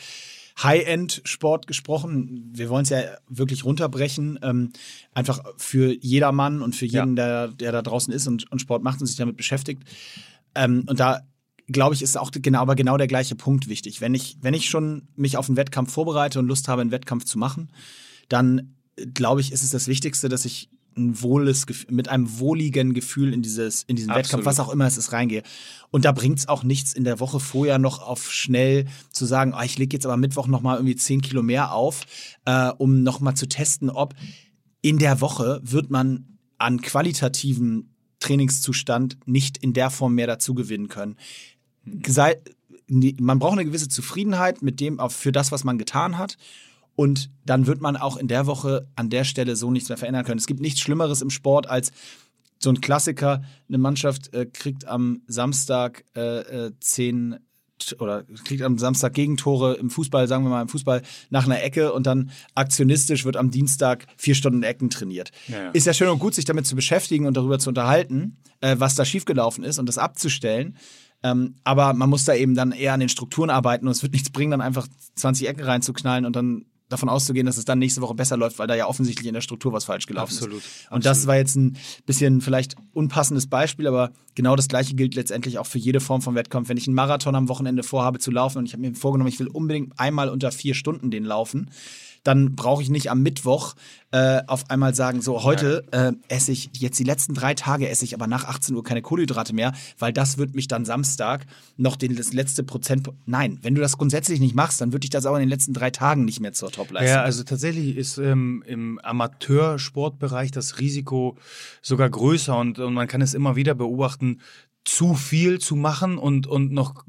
High-End-Sport gesprochen. Wir wollen es ja wirklich runterbrechen, ähm, einfach für jedermann und für jeden, ja. der, der da draußen ist und, und Sport macht und sich damit beschäftigt. Ähm, und da glaube ich, ist auch genau, aber genau der gleiche Punkt wichtig. Wenn ich, wenn ich schon mich auf einen Wettkampf vorbereite und Lust habe, einen Wettkampf zu machen, dann glaube ich, ist es das Wichtigste, dass ich ein wohles, mit einem wohligen Gefühl in dieses, in diesen Absolut. Wettkampf, was auch immer es ist, reingehe. Und da bringt es auch nichts in der Woche vorher noch auf schnell zu sagen, oh, ich lege jetzt aber Mittwoch nochmal irgendwie zehn Kilo mehr auf, äh, um nochmal zu testen, ob in der Woche wird man an qualitativen Trainingszustand nicht in der Form mehr dazu gewinnen können sei, man braucht eine gewisse Zufriedenheit mit dem, für das, was man getan hat. Und dann wird man auch in der Woche an der Stelle so nichts mehr verändern können. Es gibt nichts Schlimmeres im Sport als so ein Klassiker. Eine Mannschaft äh, kriegt am Samstag äh, äh, zehn oder kriegt am Samstag Gegentore im Fußball, sagen wir mal im Fußball, nach einer Ecke und dann aktionistisch wird am Dienstag vier Stunden Ecken trainiert. Ja, ja. Ist ja schön und gut, sich damit zu beschäftigen und darüber zu unterhalten, äh, was da schiefgelaufen ist und das abzustellen. Ähm, aber man muss da eben dann eher an den Strukturen arbeiten und es wird nichts bringen, dann einfach 20 Ecken reinzuknallen und dann davon auszugehen, dass es dann nächste Woche besser läuft, weil da ja offensichtlich in der Struktur was falsch gelaufen absolut, ist. Und absolut. das war jetzt ein bisschen vielleicht unpassendes Beispiel, aber genau das gleiche gilt letztendlich auch für jede Form von Wettkampf. Wenn ich einen Marathon am Wochenende vorhabe zu laufen und ich habe mir vorgenommen, ich will unbedingt einmal unter vier Stunden den laufen, dann brauche ich nicht am Mittwoch äh, auf einmal sagen, so heute äh, esse ich, jetzt die letzten drei Tage esse ich aber nach 18 Uhr keine Kohlenhydrate mehr, weil das wird mich dann Samstag noch den, das letzte Prozent. Nein, wenn du das grundsätzlich nicht machst, dann wird dich das auch in den letzten drei Tagen nicht mehr zur Topleistung. Ja, also tatsächlich ist ähm, im Amateursportbereich das Risiko sogar größer und, und man kann es immer wieder beobachten, zu viel zu machen und, und noch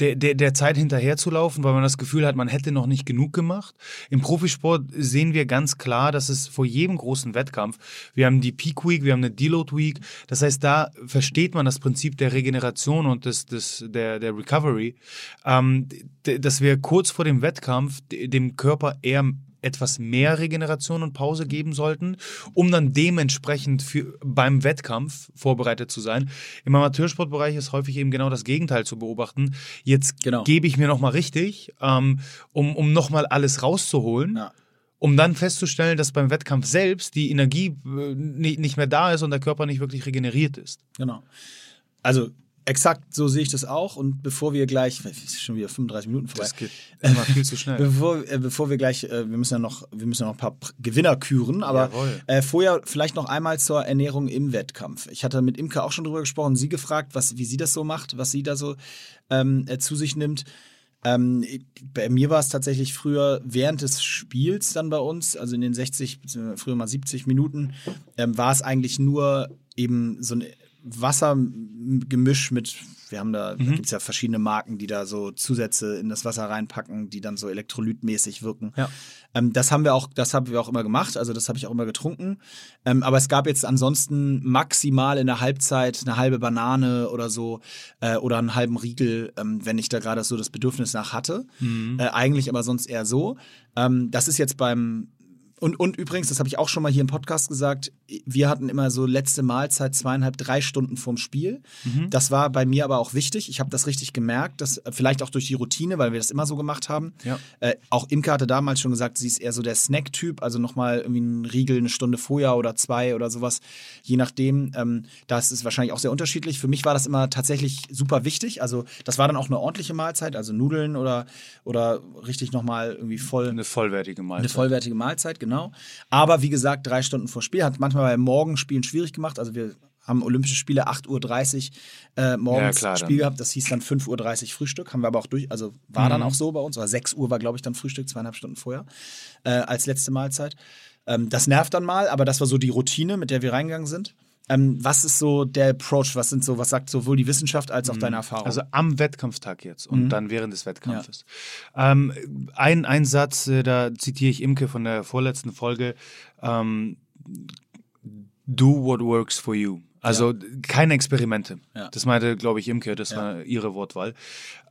der, der, der Zeit hinterherzulaufen, weil man das Gefühl hat, man hätte noch nicht genug gemacht. Im Profisport sehen wir ganz klar, dass es vor jedem großen Wettkampf, wir haben die Peak Week, wir haben eine Deload Week, das heißt, da versteht man das Prinzip der Regeneration und des, des, der, der Recovery, ähm, dass wir kurz vor dem Wettkampf dem Körper eher etwas mehr Regeneration und Pause geben sollten, um dann dementsprechend für, beim Wettkampf vorbereitet zu sein. Im Amateursportbereich ist häufig eben genau das Gegenteil zu beobachten. Jetzt genau. gebe ich mir nochmal richtig, ähm, um, um nochmal alles rauszuholen. Ja um dann festzustellen, dass beim Wettkampf selbst die Energie äh, nicht mehr da ist und der Körper nicht wirklich regeneriert ist. Genau. Also Exakt, so sehe ich das auch. Und bevor wir gleich, <laughs> schon wieder 35 Minuten vorbei. Das geht immer viel zu schnell. <laughs> bevor, äh, bevor wir gleich, äh, wir müssen ja noch, wir müssen ja noch ein paar Gewinner küren, aber äh, vorher vielleicht noch einmal zur Ernährung im Wettkampf. Ich hatte mit Imke auch schon drüber gesprochen, sie gefragt, was, wie sie das so macht, was sie da so ähm, äh, zu sich nimmt. Ähm, bei mir war es tatsächlich früher während des Spiels dann bei uns, also in den 60, früher mal 70 Minuten, ähm, war es eigentlich nur eben so ein Wassergemisch mit, wir haben da, mhm. da gibt es ja verschiedene Marken, die da so Zusätze in das Wasser reinpacken, die dann so elektrolytmäßig wirken. Ja. Ähm, das haben wir auch, das haben wir auch immer gemacht, also das habe ich auch immer getrunken. Ähm, aber es gab jetzt ansonsten maximal in der Halbzeit eine halbe Banane oder so äh, oder einen halben Riegel, ähm, wenn ich da gerade so das Bedürfnis nach hatte. Mhm. Äh, eigentlich aber sonst eher so. Ähm, das ist jetzt beim und, und übrigens, das habe ich auch schon mal hier im Podcast gesagt, wir hatten immer so letzte Mahlzeit zweieinhalb, drei Stunden vorm Spiel. Mhm. Das war bei mir aber auch wichtig. Ich habe das richtig gemerkt, dass vielleicht auch durch die Routine, weil wir das immer so gemacht haben. Ja. Äh, auch Imke hatte damals schon gesagt, sie ist eher so der Snack-Typ, also nochmal irgendwie ein Riegel eine Stunde vorher oder zwei oder sowas, je nachdem. Ähm, das ist wahrscheinlich auch sehr unterschiedlich. Für mich war das immer tatsächlich super wichtig. Also das war dann auch eine ordentliche Mahlzeit, also Nudeln oder, oder richtig nochmal irgendwie voll Eine vollwertige Mahlzeit. eine vollwertige Mahlzeit, genau. Aber wie gesagt, drei Stunden vor Spiel hat manchmal bei Morgenspielen schwierig gemacht. Also wir haben Olympische Spiele 8.30 Uhr äh, morgens Ja, klar, Spiel dann. gehabt. Das hieß dann 5.30 Uhr Frühstück. Haben wir aber auch durch, also war Mhm. dann auch so bei uns. Oder 6 Uhr war, glaube ich, dann Frühstück, zweieinhalb Stunden vorher, äh, als letzte Mahlzeit. Ähm, das nervt dann mal, aber das war so die Routine, mit der wir reingegangen sind. Ähm, was ist so der Approach? Was sind so, was sagt sowohl die Wissenschaft als auch deine Erfahrung? Also am Wettkampftag jetzt und Mhm. dann während des Wettkampfes. Ähm, ein, ein Satz, äh, da zitiere ich Imke von der vorletzten Folge. Ähm, do what works for you. Also keine Experimente. Ja. Das meinte, glaube ich, Imke, das war ihre Wortwahl.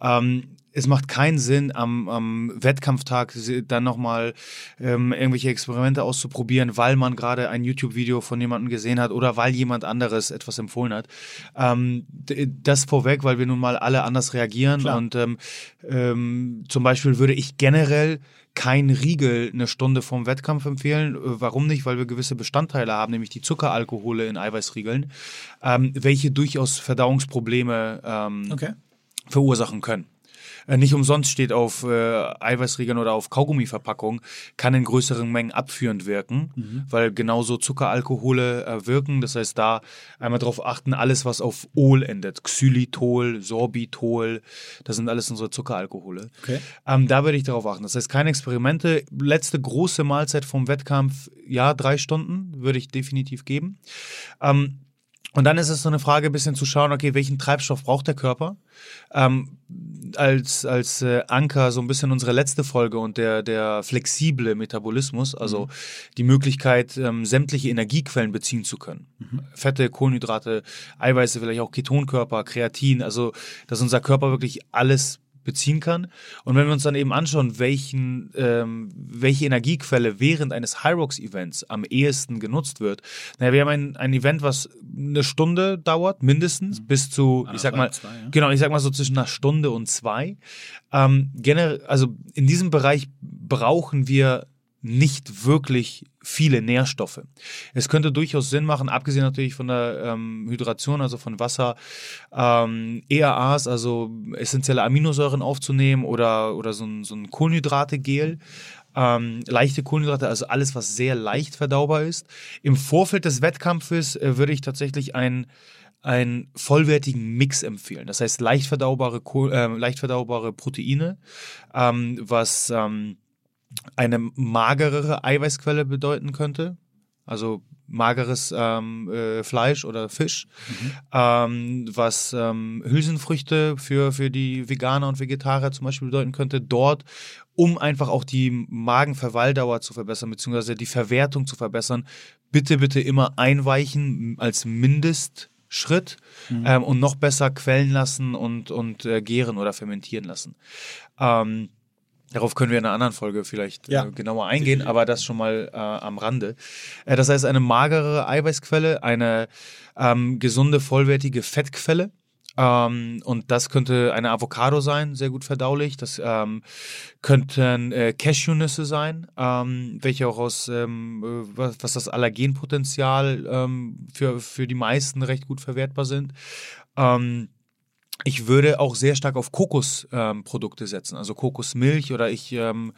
Ähm, es macht keinen Sinn, am, am Wettkampftag dann nochmal ähm, irgendwelche Experimente auszuprobieren, weil man gerade ein YouTube-Video von jemandem gesehen hat oder weil jemand anderes etwas empfohlen hat. Ähm, das vorweg, weil wir nun mal alle anders reagieren. Klar. Und ähm, ähm, zum Beispiel würde ich generell kein Riegel eine Stunde vorm Wettkampf empfehlen. Äh, Warum nicht? Weil wir gewisse Bestandteile haben, nämlich die Zuckeralkohole in Eiweißriegeln, ähm, welche durchaus Verdauungsprobleme ähm, okay. verursachen können. Äh, Nicht umsonst steht auf äh, Eiweißriegeln oder auf Kaugummiverpackung, kann in größeren Mengen abführend wirken, weil genauso Zuckeralkohole äh, wirken. Das heißt, da einmal darauf achten, alles, was auf Ol endet, Xylitol, Sorbitol, das sind alles unsere Zuckeralkohole. Okay. Ähm, da würde ich darauf achten. Das heißt, keine Experimente. Letzte große Mahlzeit vom Wettkampf, ja, drei Stunden würde ich definitiv geben. Ähm, und dann ist es so eine Frage, ein bisschen zu schauen, okay, welchen Treibstoff braucht der Körper? Ähm, als als äh, Anker so ein bisschen unsere letzte Folge und der, der flexible Metabolismus, also die Möglichkeit, ähm, sämtliche Energiequellen beziehen zu können. Fette, Kohlenhydrate, Eiweiße, vielleicht auch Ketonkörper, Kreatin, also dass unser Körper wirklich alles beziehen kann. Und wenn wir uns dann eben anschauen, welchen, ähm, welche Energiequelle während eines Hyrox-Events am ehesten genutzt wird, naja, wir haben ein, ein Event, was eine Stunde dauert, mindestens, bis zu, ich sag mal, zwei, ja. genau, ich sag mal so zwischen einer Stunde und zwei. Ähm, generell, also in diesem Bereich brauchen wir nicht wirklich viele Nährstoffe. Es könnte durchaus Sinn machen, abgesehen natürlich von der ähm, Hydration, also von Wasser, ähm, ERAs, also essentielle Aminosäuren aufzunehmen oder, oder so ein, so ein Kohlenhydrate-Gel. Ähm, leichte Kohlenhydrate, also alles, was sehr leicht verdaubar ist. Im Vorfeld des Wettkampfes äh, würde ich tatsächlich ein einen vollwertigen Mix empfehlen. Das heißt leicht verdaubare, Kohl- äh, leicht verdaubare Proteine, ähm, was ähm, eine magerere Eiweißquelle bedeuten könnte. Also mageres ähm, äh, Fleisch oder Fisch, ähm, was ähm, Hülsenfrüchte für, für die Veganer und Vegetarier zum Beispiel bedeuten könnte, dort, um einfach auch die Magenverweildauer zu verbessern, beziehungsweise die Verwertung zu verbessern, bitte, bitte immer einweichen als Mindestschritt ähm, und noch besser quellen lassen und, und äh, gären oder fermentieren lassen. Ähm, Darauf können wir in einer anderen Folge vielleicht Ja. äh, genauer eingehen, aber das schon mal äh, am Rande. Äh, das heißt, eine magere Eiweißquelle, eine ähm, gesunde, vollwertige Fettquelle. Ähm, und das könnte eine Avocado sein, sehr gut verdaulich. Das ähm, könnten äh, Cashewnüsse sein, ähm, welche auch aus, ähm, äh, was, was das Allergenpotenzial ähm, für, für die meisten recht gut verwertbar sind. Ähm, ich würde auch sehr stark auf Kokosprodukte ähm, setzen, also Kokosmilch oder ich ähm,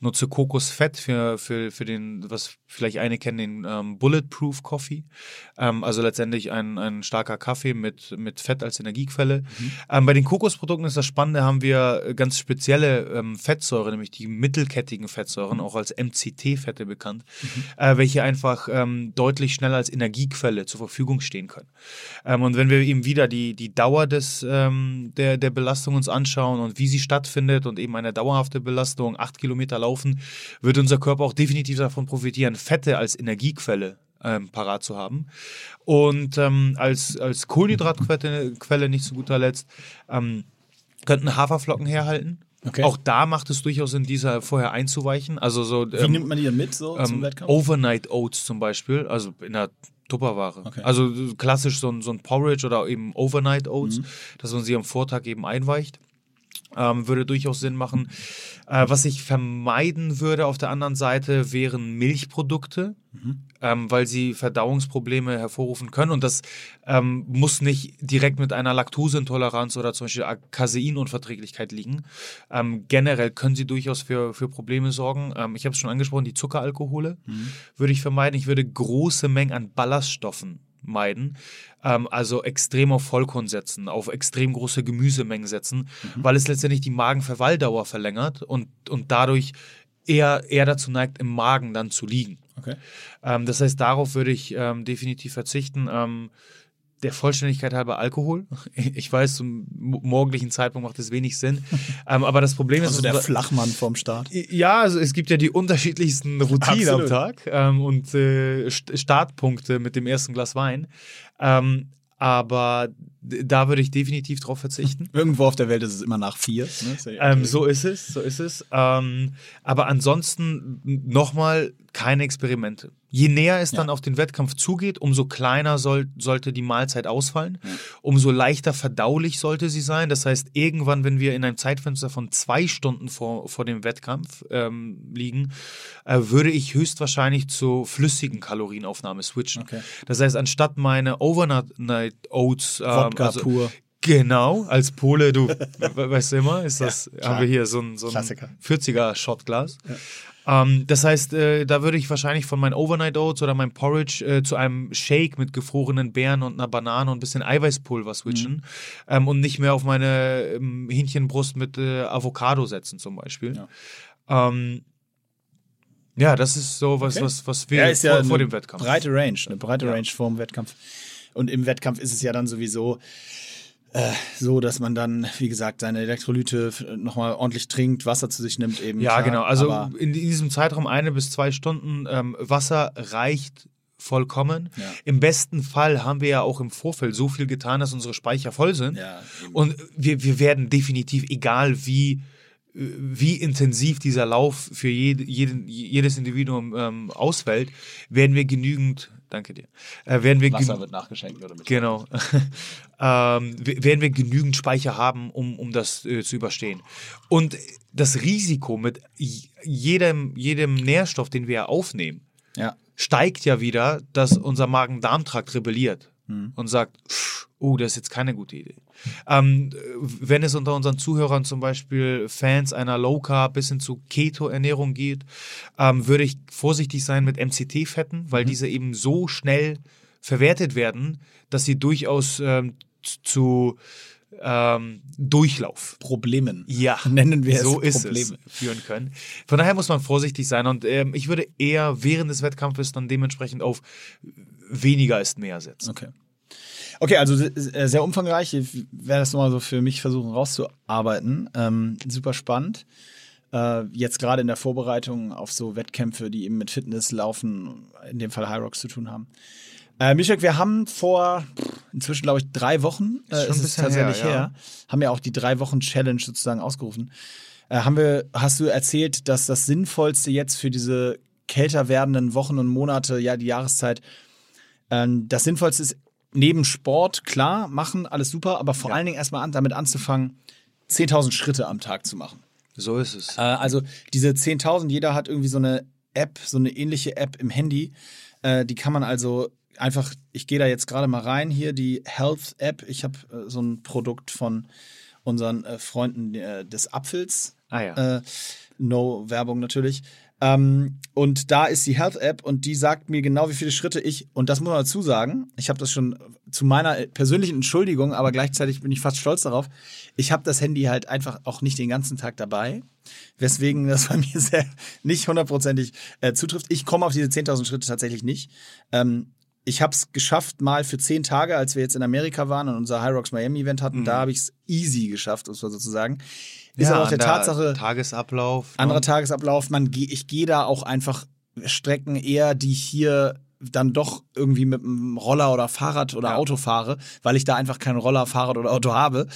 nutze Kokosfett für, für, für den, was vielleicht eine kennen, den ähm, Bulletproof Coffee. Ähm, also letztendlich ein, ein starker Kaffee mit, mit Fett als Energiequelle. Ähm, bei den Kokosprodukten ist das Spannende, haben wir ganz spezielle ähm, Fettsäuren, nämlich die mittelkettigen Fettsäuren, auch als MCT-Fette bekannt, äh, welche einfach deutlich schneller als Energiequelle zur Verfügung stehen können. Und wenn wir eben wieder die, die Dauer des, ähm, der, der Belastung uns anschauen und wie sie stattfindet und eben eine dauerhafte Belastung, acht Kilometer laufen, wird unser Körper auch definitiv davon profitieren, Fette als Energiequelle ähm, parat zu haben. Und ähm, als, als Kohlenhydratquelle Quelle nicht zu guter Letzt ähm, könnten Haferflocken herhalten. Okay. Auch da macht es durchaus Sinn, dieser vorher einzuweichen. Also so Wie ähm, nimmt man die dann mit so zum ähm, Wettkampf? Overnight Oats zum Beispiel, also in der Tupperware. Okay. Also klassisch so ein, so ein Porridge oder eben Overnight Oats, Mhm. dass man sie am Vortag eben einweicht. Ähm, würde durchaus Sinn machen. Äh, was ich vermeiden würde auf der anderen Seite wären Milchprodukte, Mhm. ähm, weil sie Verdauungsprobleme hervorrufen können. Und das ähm, muss nicht direkt mit einer Laktoseintoleranz oder zum Beispiel Caseinunverträglichkeit liegen. Ähm, generell können sie durchaus für, für Probleme sorgen. Ähm, ich habe es schon angesprochen, die Zuckeralkohole würde ich vermeiden. Ich würde große Mengen an Ballaststoffen meiden. Ähm, also extrem auf Vollkorn setzen, auf extrem große Gemüsemengen setzen, weil es letztendlich die Magenverweildauer verlängert und, und dadurch eher, eher dazu neigt, im Magen dann zu liegen. Okay. Ähm, das heißt, darauf würde ich ähm, definitiv verzichten. Der Vollständigkeit halber Alkohol. Ich weiß, zum mo- morgendlichen Zeitpunkt macht es wenig Sinn. <laughs> ähm, aber das Problem ist, Also der Flachmann vom Start. ja, also es gibt ja die unterschiedlichsten Routinen am Absolut. Tag ähm, und äh, St- Startpunkte mit dem ersten Glas Wein. Ähm, aber da würde ich definitiv drauf verzichten. <laughs> Irgendwo auf der Welt ist es immer nach vier. Ne? Ähm, so ist es, so ist es. Ähm, aber ansonsten nochmal keine Experimente. Je näher es dann Ja. auf den Wettkampf zugeht, umso kleiner soll, sollte die Mahlzeit ausfallen, umso leichter verdaulich sollte sie sein. Das heißt, irgendwann, wenn wir in einem Zeitfenster von zwei Stunden vor, vor dem Wettkampf ähm, liegen, äh, würde ich höchstwahrscheinlich zur flüssigen Kalorienaufnahme switchen. Okay. Das heißt, anstatt meine Overnight Oats ähm, Wodka also- pur. Genau, als Pole, du <laughs> we- weißt du immer, ist das, klar. haben wir hier so ein, so ein Klassiker. 40er Shotglas. Ähm, das heißt, äh, da würde ich wahrscheinlich von meinen Overnight Oats oder meinem Porridge äh, zu einem Shake mit gefrorenen Beeren und einer Banane und ein bisschen Eiweißpulver switchen Mhm. ähm, und nicht mehr auf meine ähm, Hähnchenbrust mit äh, Avocado setzen zum Beispiel. Ja, ähm, ja das ist so was, Okay. was, was wir Ja, ist ja vor, vor eine dem Wettkampf. Breite Range, eine breite Ja. Range vor dem Wettkampf. Und im Wettkampf ist es ja dann sowieso äh, so, dass man dann, wie gesagt, seine Elektrolyte nochmal ordentlich trinkt, Wasser zu sich nimmt eben. Ja, klar, genau. Also aber- in, diesem Zeitraum eine bis zwei Stunden ähm, Wasser reicht vollkommen. Ja. Im besten Fall haben wir ja auch im Vorfeld so viel getan, dass unsere Speicher voll sind. Ja. Und wir, wir werden definitiv, egal wie, äh, wie intensiv dieser Lauf für jede, jeden, jedes Individuum ähm, ausfällt, werden wir genügend, danke dir, äh, werden wir Wasser wird nachgeschenkt oder mit. Genau. <laughs> ähm, werden wir genügend Speicher haben, um, um das äh, zu überstehen. Und das Risiko mit jedem, jedem Nährstoff, den wir aufnehmen, Ja. steigt ja wieder, dass unser Magen-Darm-Trakt rebelliert Mhm. und sagt, "Pff, oh, das ist jetzt keine gute Idee. Ähm, wenn es unter unseren Zuhörern zum Beispiel Fans einer Low Carb bis hin zu Keto-Ernährung geht, ähm, würde ich vorsichtig sein mit MCT-Fetten, Mhm. weil diese eben so schnell verwertet werden, dass sie durchaus ähm, zu ähm, Durchlauf Problemen. ja, <laughs> Nennen wir so es ist Probleme. es führen können. Von daher muss man vorsichtig sein und ähm, ich würde eher während des Wettkampfes dann dementsprechend auf weniger ist mehr setzen. Okay. Okay, also äh, sehr umfangreich. Ich werde das nochmal so für mich versuchen rauszuarbeiten. Ähm, super spannend. Äh, jetzt gerade in der Vorbereitung auf so Wettkämpfe, die eben mit Fitness, Laufen, in dem Fall High Rocks zu tun haben. Äh, Mischek, wir haben vor inzwischen, glaube ich, drei Wochen, äh, Ist schon ist ein es tatsächlich her, her, ja. haben ja auch die drei Wochen Challenge sozusagen ausgerufen. Äh, haben wir, hast du erzählt, dass das Sinnvollste jetzt für diese kälter werdenden Wochen und Monate, ja, die Jahreszeit, das Sinnvollste ist neben Sport, klar, machen, alles super, aber vor allen Dingen erstmal an, damit anzufangen, 10.000 Schritte am Tag zu machen. So ist es. Äh, also diese 10.000, jeder hat irgendwie so eine App, so eine ähnliche App im Handy. Äh, die kann man also einfach, ich gehe da jetzt gerade mal rein, hier die Health App. Ich habe äh, so ein Produkt von unseren Freunden des Apfels. Ah ja. No Werbung natürlich. Ähm, und da ist die Health App und die sagt mir genau, wie viele Schritte ich, und das muss man dazu sagen, ich habe das schon zu meiner persönlichen Entschuldigung, aber gleichzeitig bin ich fast stolz darauf, ich habe das Handy halt einfach auch nicht den ganzen Tag dabei, weswegen das bei mir sehr nicht hundertprozentig äh, zutrifft. Ich komme auf diese 10.000 Schritte tatsächlich nicht. Ähm, ich habe es geschafft, mal für zehn Tage, als wir jetzt in Amerika waren und unser High Rocks Miami Event hatten, da habe ich es easy geschafft, muss man sozusagen. Ist aber auch der Tatsache, Tagesablauf. anderer ne? Tagesablauf, man ich gehe da auch einfach Strecken eher, die hier dann doch irgendwie mit einem Roller oder Fahrrad oder Ja. Auto fahre, weil ich da einfach keinen Roller, Fahrrad oder Auto habe.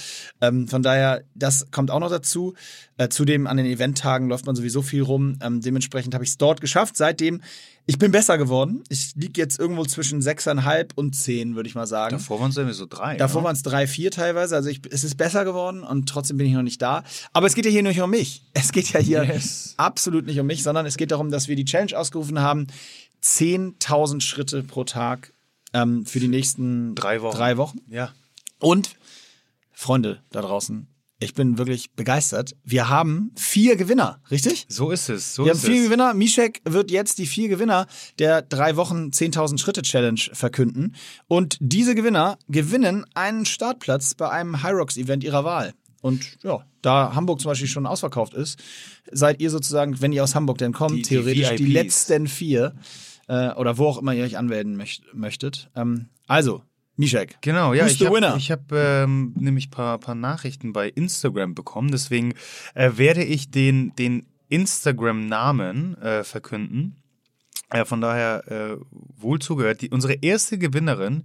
Ähm, von daher, das kommt auch noch dazu. Äh, zudem an den Eventtagen läuft man sowieso viel rum. Ähm, dementsprechend habe ich es dort geschafft. Seitdem, ich bin besser geworden. Ich liege jetzt irgendwo zwischen sechseinhalb und zehn, würde ich mal sagen. Davor waren es irgendwie so drei. Davor ne? waren es drei, vier teilweise. Also ich, es ist besser geworden und trotzdem bin ich noch nicht da. Aber es geht ja hier nicht um mich. <laughs> Es geht ja hier Yes. absolut nicht um mich, sondern es geht darum, dass wir die Challenge ausgerufen haben. 10.000 Schritte pro Tag ähm, für die nächsten Drei Wochen. Drei Wochen. Ja. Und Freunde da draußen, ich bin wirklich begeistert. Wir haben vier Gewinner, richtig? So ist es. So Wir haben vier es. Gewinner. Mishek wird jetzt die vier Gewinner der drei Wochen 10.000 Schritte Challenge verkünden. Und diese Gewinner gewinnen einen Startplatz bei einem Hyrox Event ihrer Wahl. Und ja, da Hamburg zum Beispiel schon ausverkauft ist, seid ihr sozusagen, wenn ihr aus Hamburg denn kommt, Die- die theoretisch die, VIPs. letzten vier äh, oder wo auch immer ihr euch anmelden möcht möchtet. Ähm, also, Mishek. Genau, ja, ich habe hab, ähm, nämlich ein paar, paar Nachrichten bei Instagram bekommen. Deswegen äh, werde ich den, den Instagram-Namen äh, verkünden. Äh, von daher äh, wohl zugehört. Die, unsere erste Gewinnerin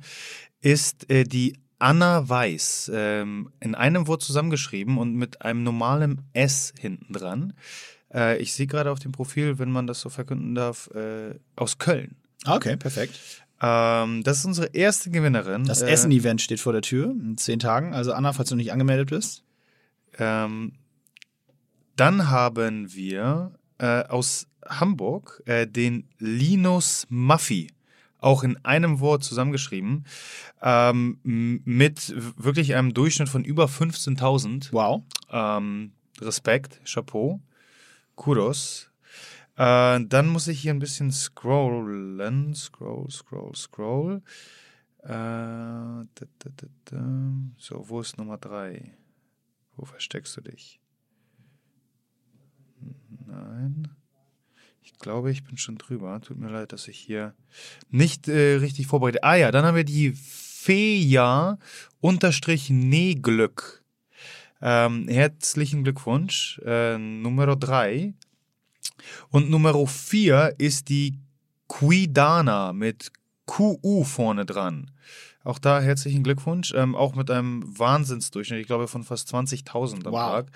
ist äh, die Anna Weiß. Ähm, in einem Wort zusammengeschrieben und mit einem normalen S hinten dran. Äh, ich sehe gerade auf dem Profil, wenn man das so verkünden darf, äh, aus Köln. Okay, perfekt. Ähm, das ist unsere erste Gewinnerin. Das Äh, Essen-Event steht vor der Tür in zehn Tagen. Also Anna, falls du nicht angemeldet bist. Ähm, dann haben wir äh, aus Hamburg äh, den Linus Maffi. Auch in einem Wort zusammengeschrieben. Ähm, mit wirklich einem Durchschnitt von über 15.000. Wow. Ähm, Respekt, Chapeau, Kudos. Äh, dann muss ich hier ein bisschen scrollen. Scroll, scroll, scroll. Äh, da, da, da. So, wo ist Nummer drei? Wo versteckst du dich? Nein. Ich glaube, ich bin schon drüber. Tut mir leid, dass ich hier nicht äh, richtig vorbereite. Ah ja, dann haben wir die Feja unterstrich Neglück. Ähm, herzlichen Glückwunsch. Äh, Nummer drei. Und Nummer vier ist die Quidana mit QU vorne dran. Auch da herzlichen Glückwunsch. Ähm, auch mit einem Wahnsinnsdurchschnitt, ich glaube von fast 20.000 am Wow. Tag.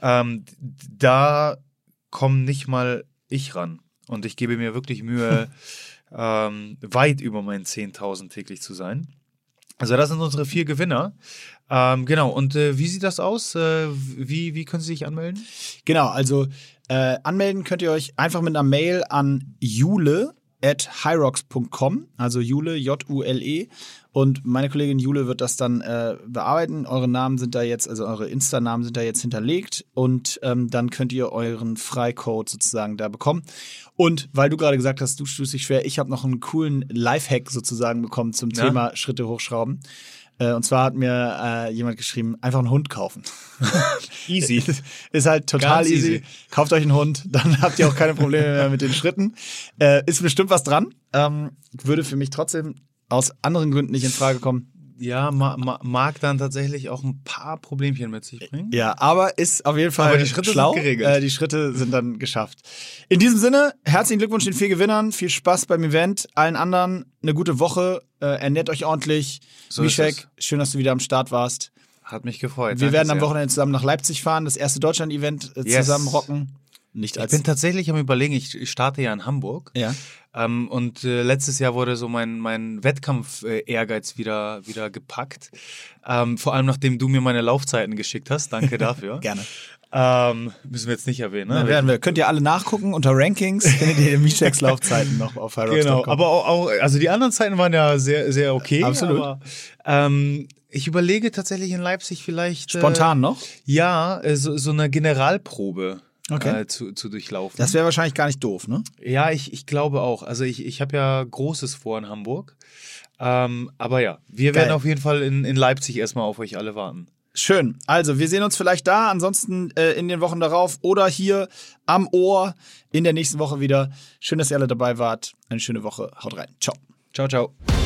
Ähm, da komme nicht mal ich ran. Und ich gebe mir wirklich Mühe, <laughs> ähm, weit über meinen 10.000 täglich zu sein. Also das sind unsere vier Gewinner. Ähm, genau, und äh, wie sieht das aus? Äh, wie, wie können Sie sich anmelden? Genau, also äh, anmelden könnt ihr euch einfach mit einer Mail an jule at hyrox.com, also Jule, J-U-L-E. Und meine Kollegin Jule wird das dann äh, bearbeiten. Eure Namen sind da jetzt, also eure Insta-Namen sind da jetzt hinterlegt. Und ähm, dann könnt ihr euren Freicode sozusagen da bekommen. Und weil du gerade gesagt hast, du tust dich schwer, ich habe noch einen coolen Lifehack sozusagen bekommen zum Ja? Thema Schritte hochschrauben. Äh, und zwar hat mir äh, jemand geschrieben, einfach einen Hund kaufen. <laughs> Easy. <laughs> Ist halt total easy. easy. Kauft euch einen Hund, <laughs> dann habt ihr auch keine Probleme mehr mit den Schritten. Äh, ist bestimmt was dran. Ähm, würde für mich trotzdem aus anderen Gründen nicht in Frage kommen. Ja, ma, ma, mag dann tatsächlich auch ein paar Problemchen mit sich bringen. Ja, aber ist auf jeden Fall Aber die Schritte sind schlau. geregelt. Äh, die Schritte sind dann geschafft. In diesem Sinne, herzlichen Glückwunsch den vier Gewinnern. Viel Spaß beim Event. Allen anderen eine gute Woche. Äh, ernährt euch ordentlich. So ist Mishek, schön, dass du wieder am Start warst. Hat mich gefreut. Wir werden am. Wochenende zusammen nach Leipzig fahren, das erste Deutschland-Event äh, Yes. zusammen rocken. Nicht Ich als bin tatsächlich am überlegen, ich, ich starte ja in Hamburg. ja. Ähm, und äh, letztes Jahr wurde so mein, mein Wettkampf-Ehrgeiz wieder, wieder gepackt. Ähm, vor allem nachdem du mir meine Laufzeiten geschickt hast. Danke <laughs> dafür. Gerne. Ähm, müssen wir jetzt nicht erwähnen, ne? Dann werden wir. Könnt ihr alle nachgucken unter Rankings, findet ihr die <laughs> Micheks Laufzeiten noch auf Hyrox.com. Genau, aber auch, auch, also die anderen Zeiten waren ja sehr, sehr okay. Absolut. Aber, ähm, ich überlege tatsächlich in Leipzig vielleicht. Spontan Äh, noch? ja, äh, so, so eine Generalprobe Okay. äh, zu, zu durchlaufen. Das wäre wahrscheinlich gar nicht doof, ne? ja, ich, ich glaube auch. Also ich, ich habe ja Großes vor in Hamburg. Ähm, aber ja, wir Geil. werden auf jeden Fall in, in Leipzig erstmal auf euch alle warten. Schön. Also, wir sehen uns vielleicht da, ansonsten äh, in den Wochen darauf oder hier am Ohr in der nächsten Woche wieder. Schön, dass ihr alle dabei wart. Eine schöne Woche. Haut rein. Ciao. Ciao, ciao.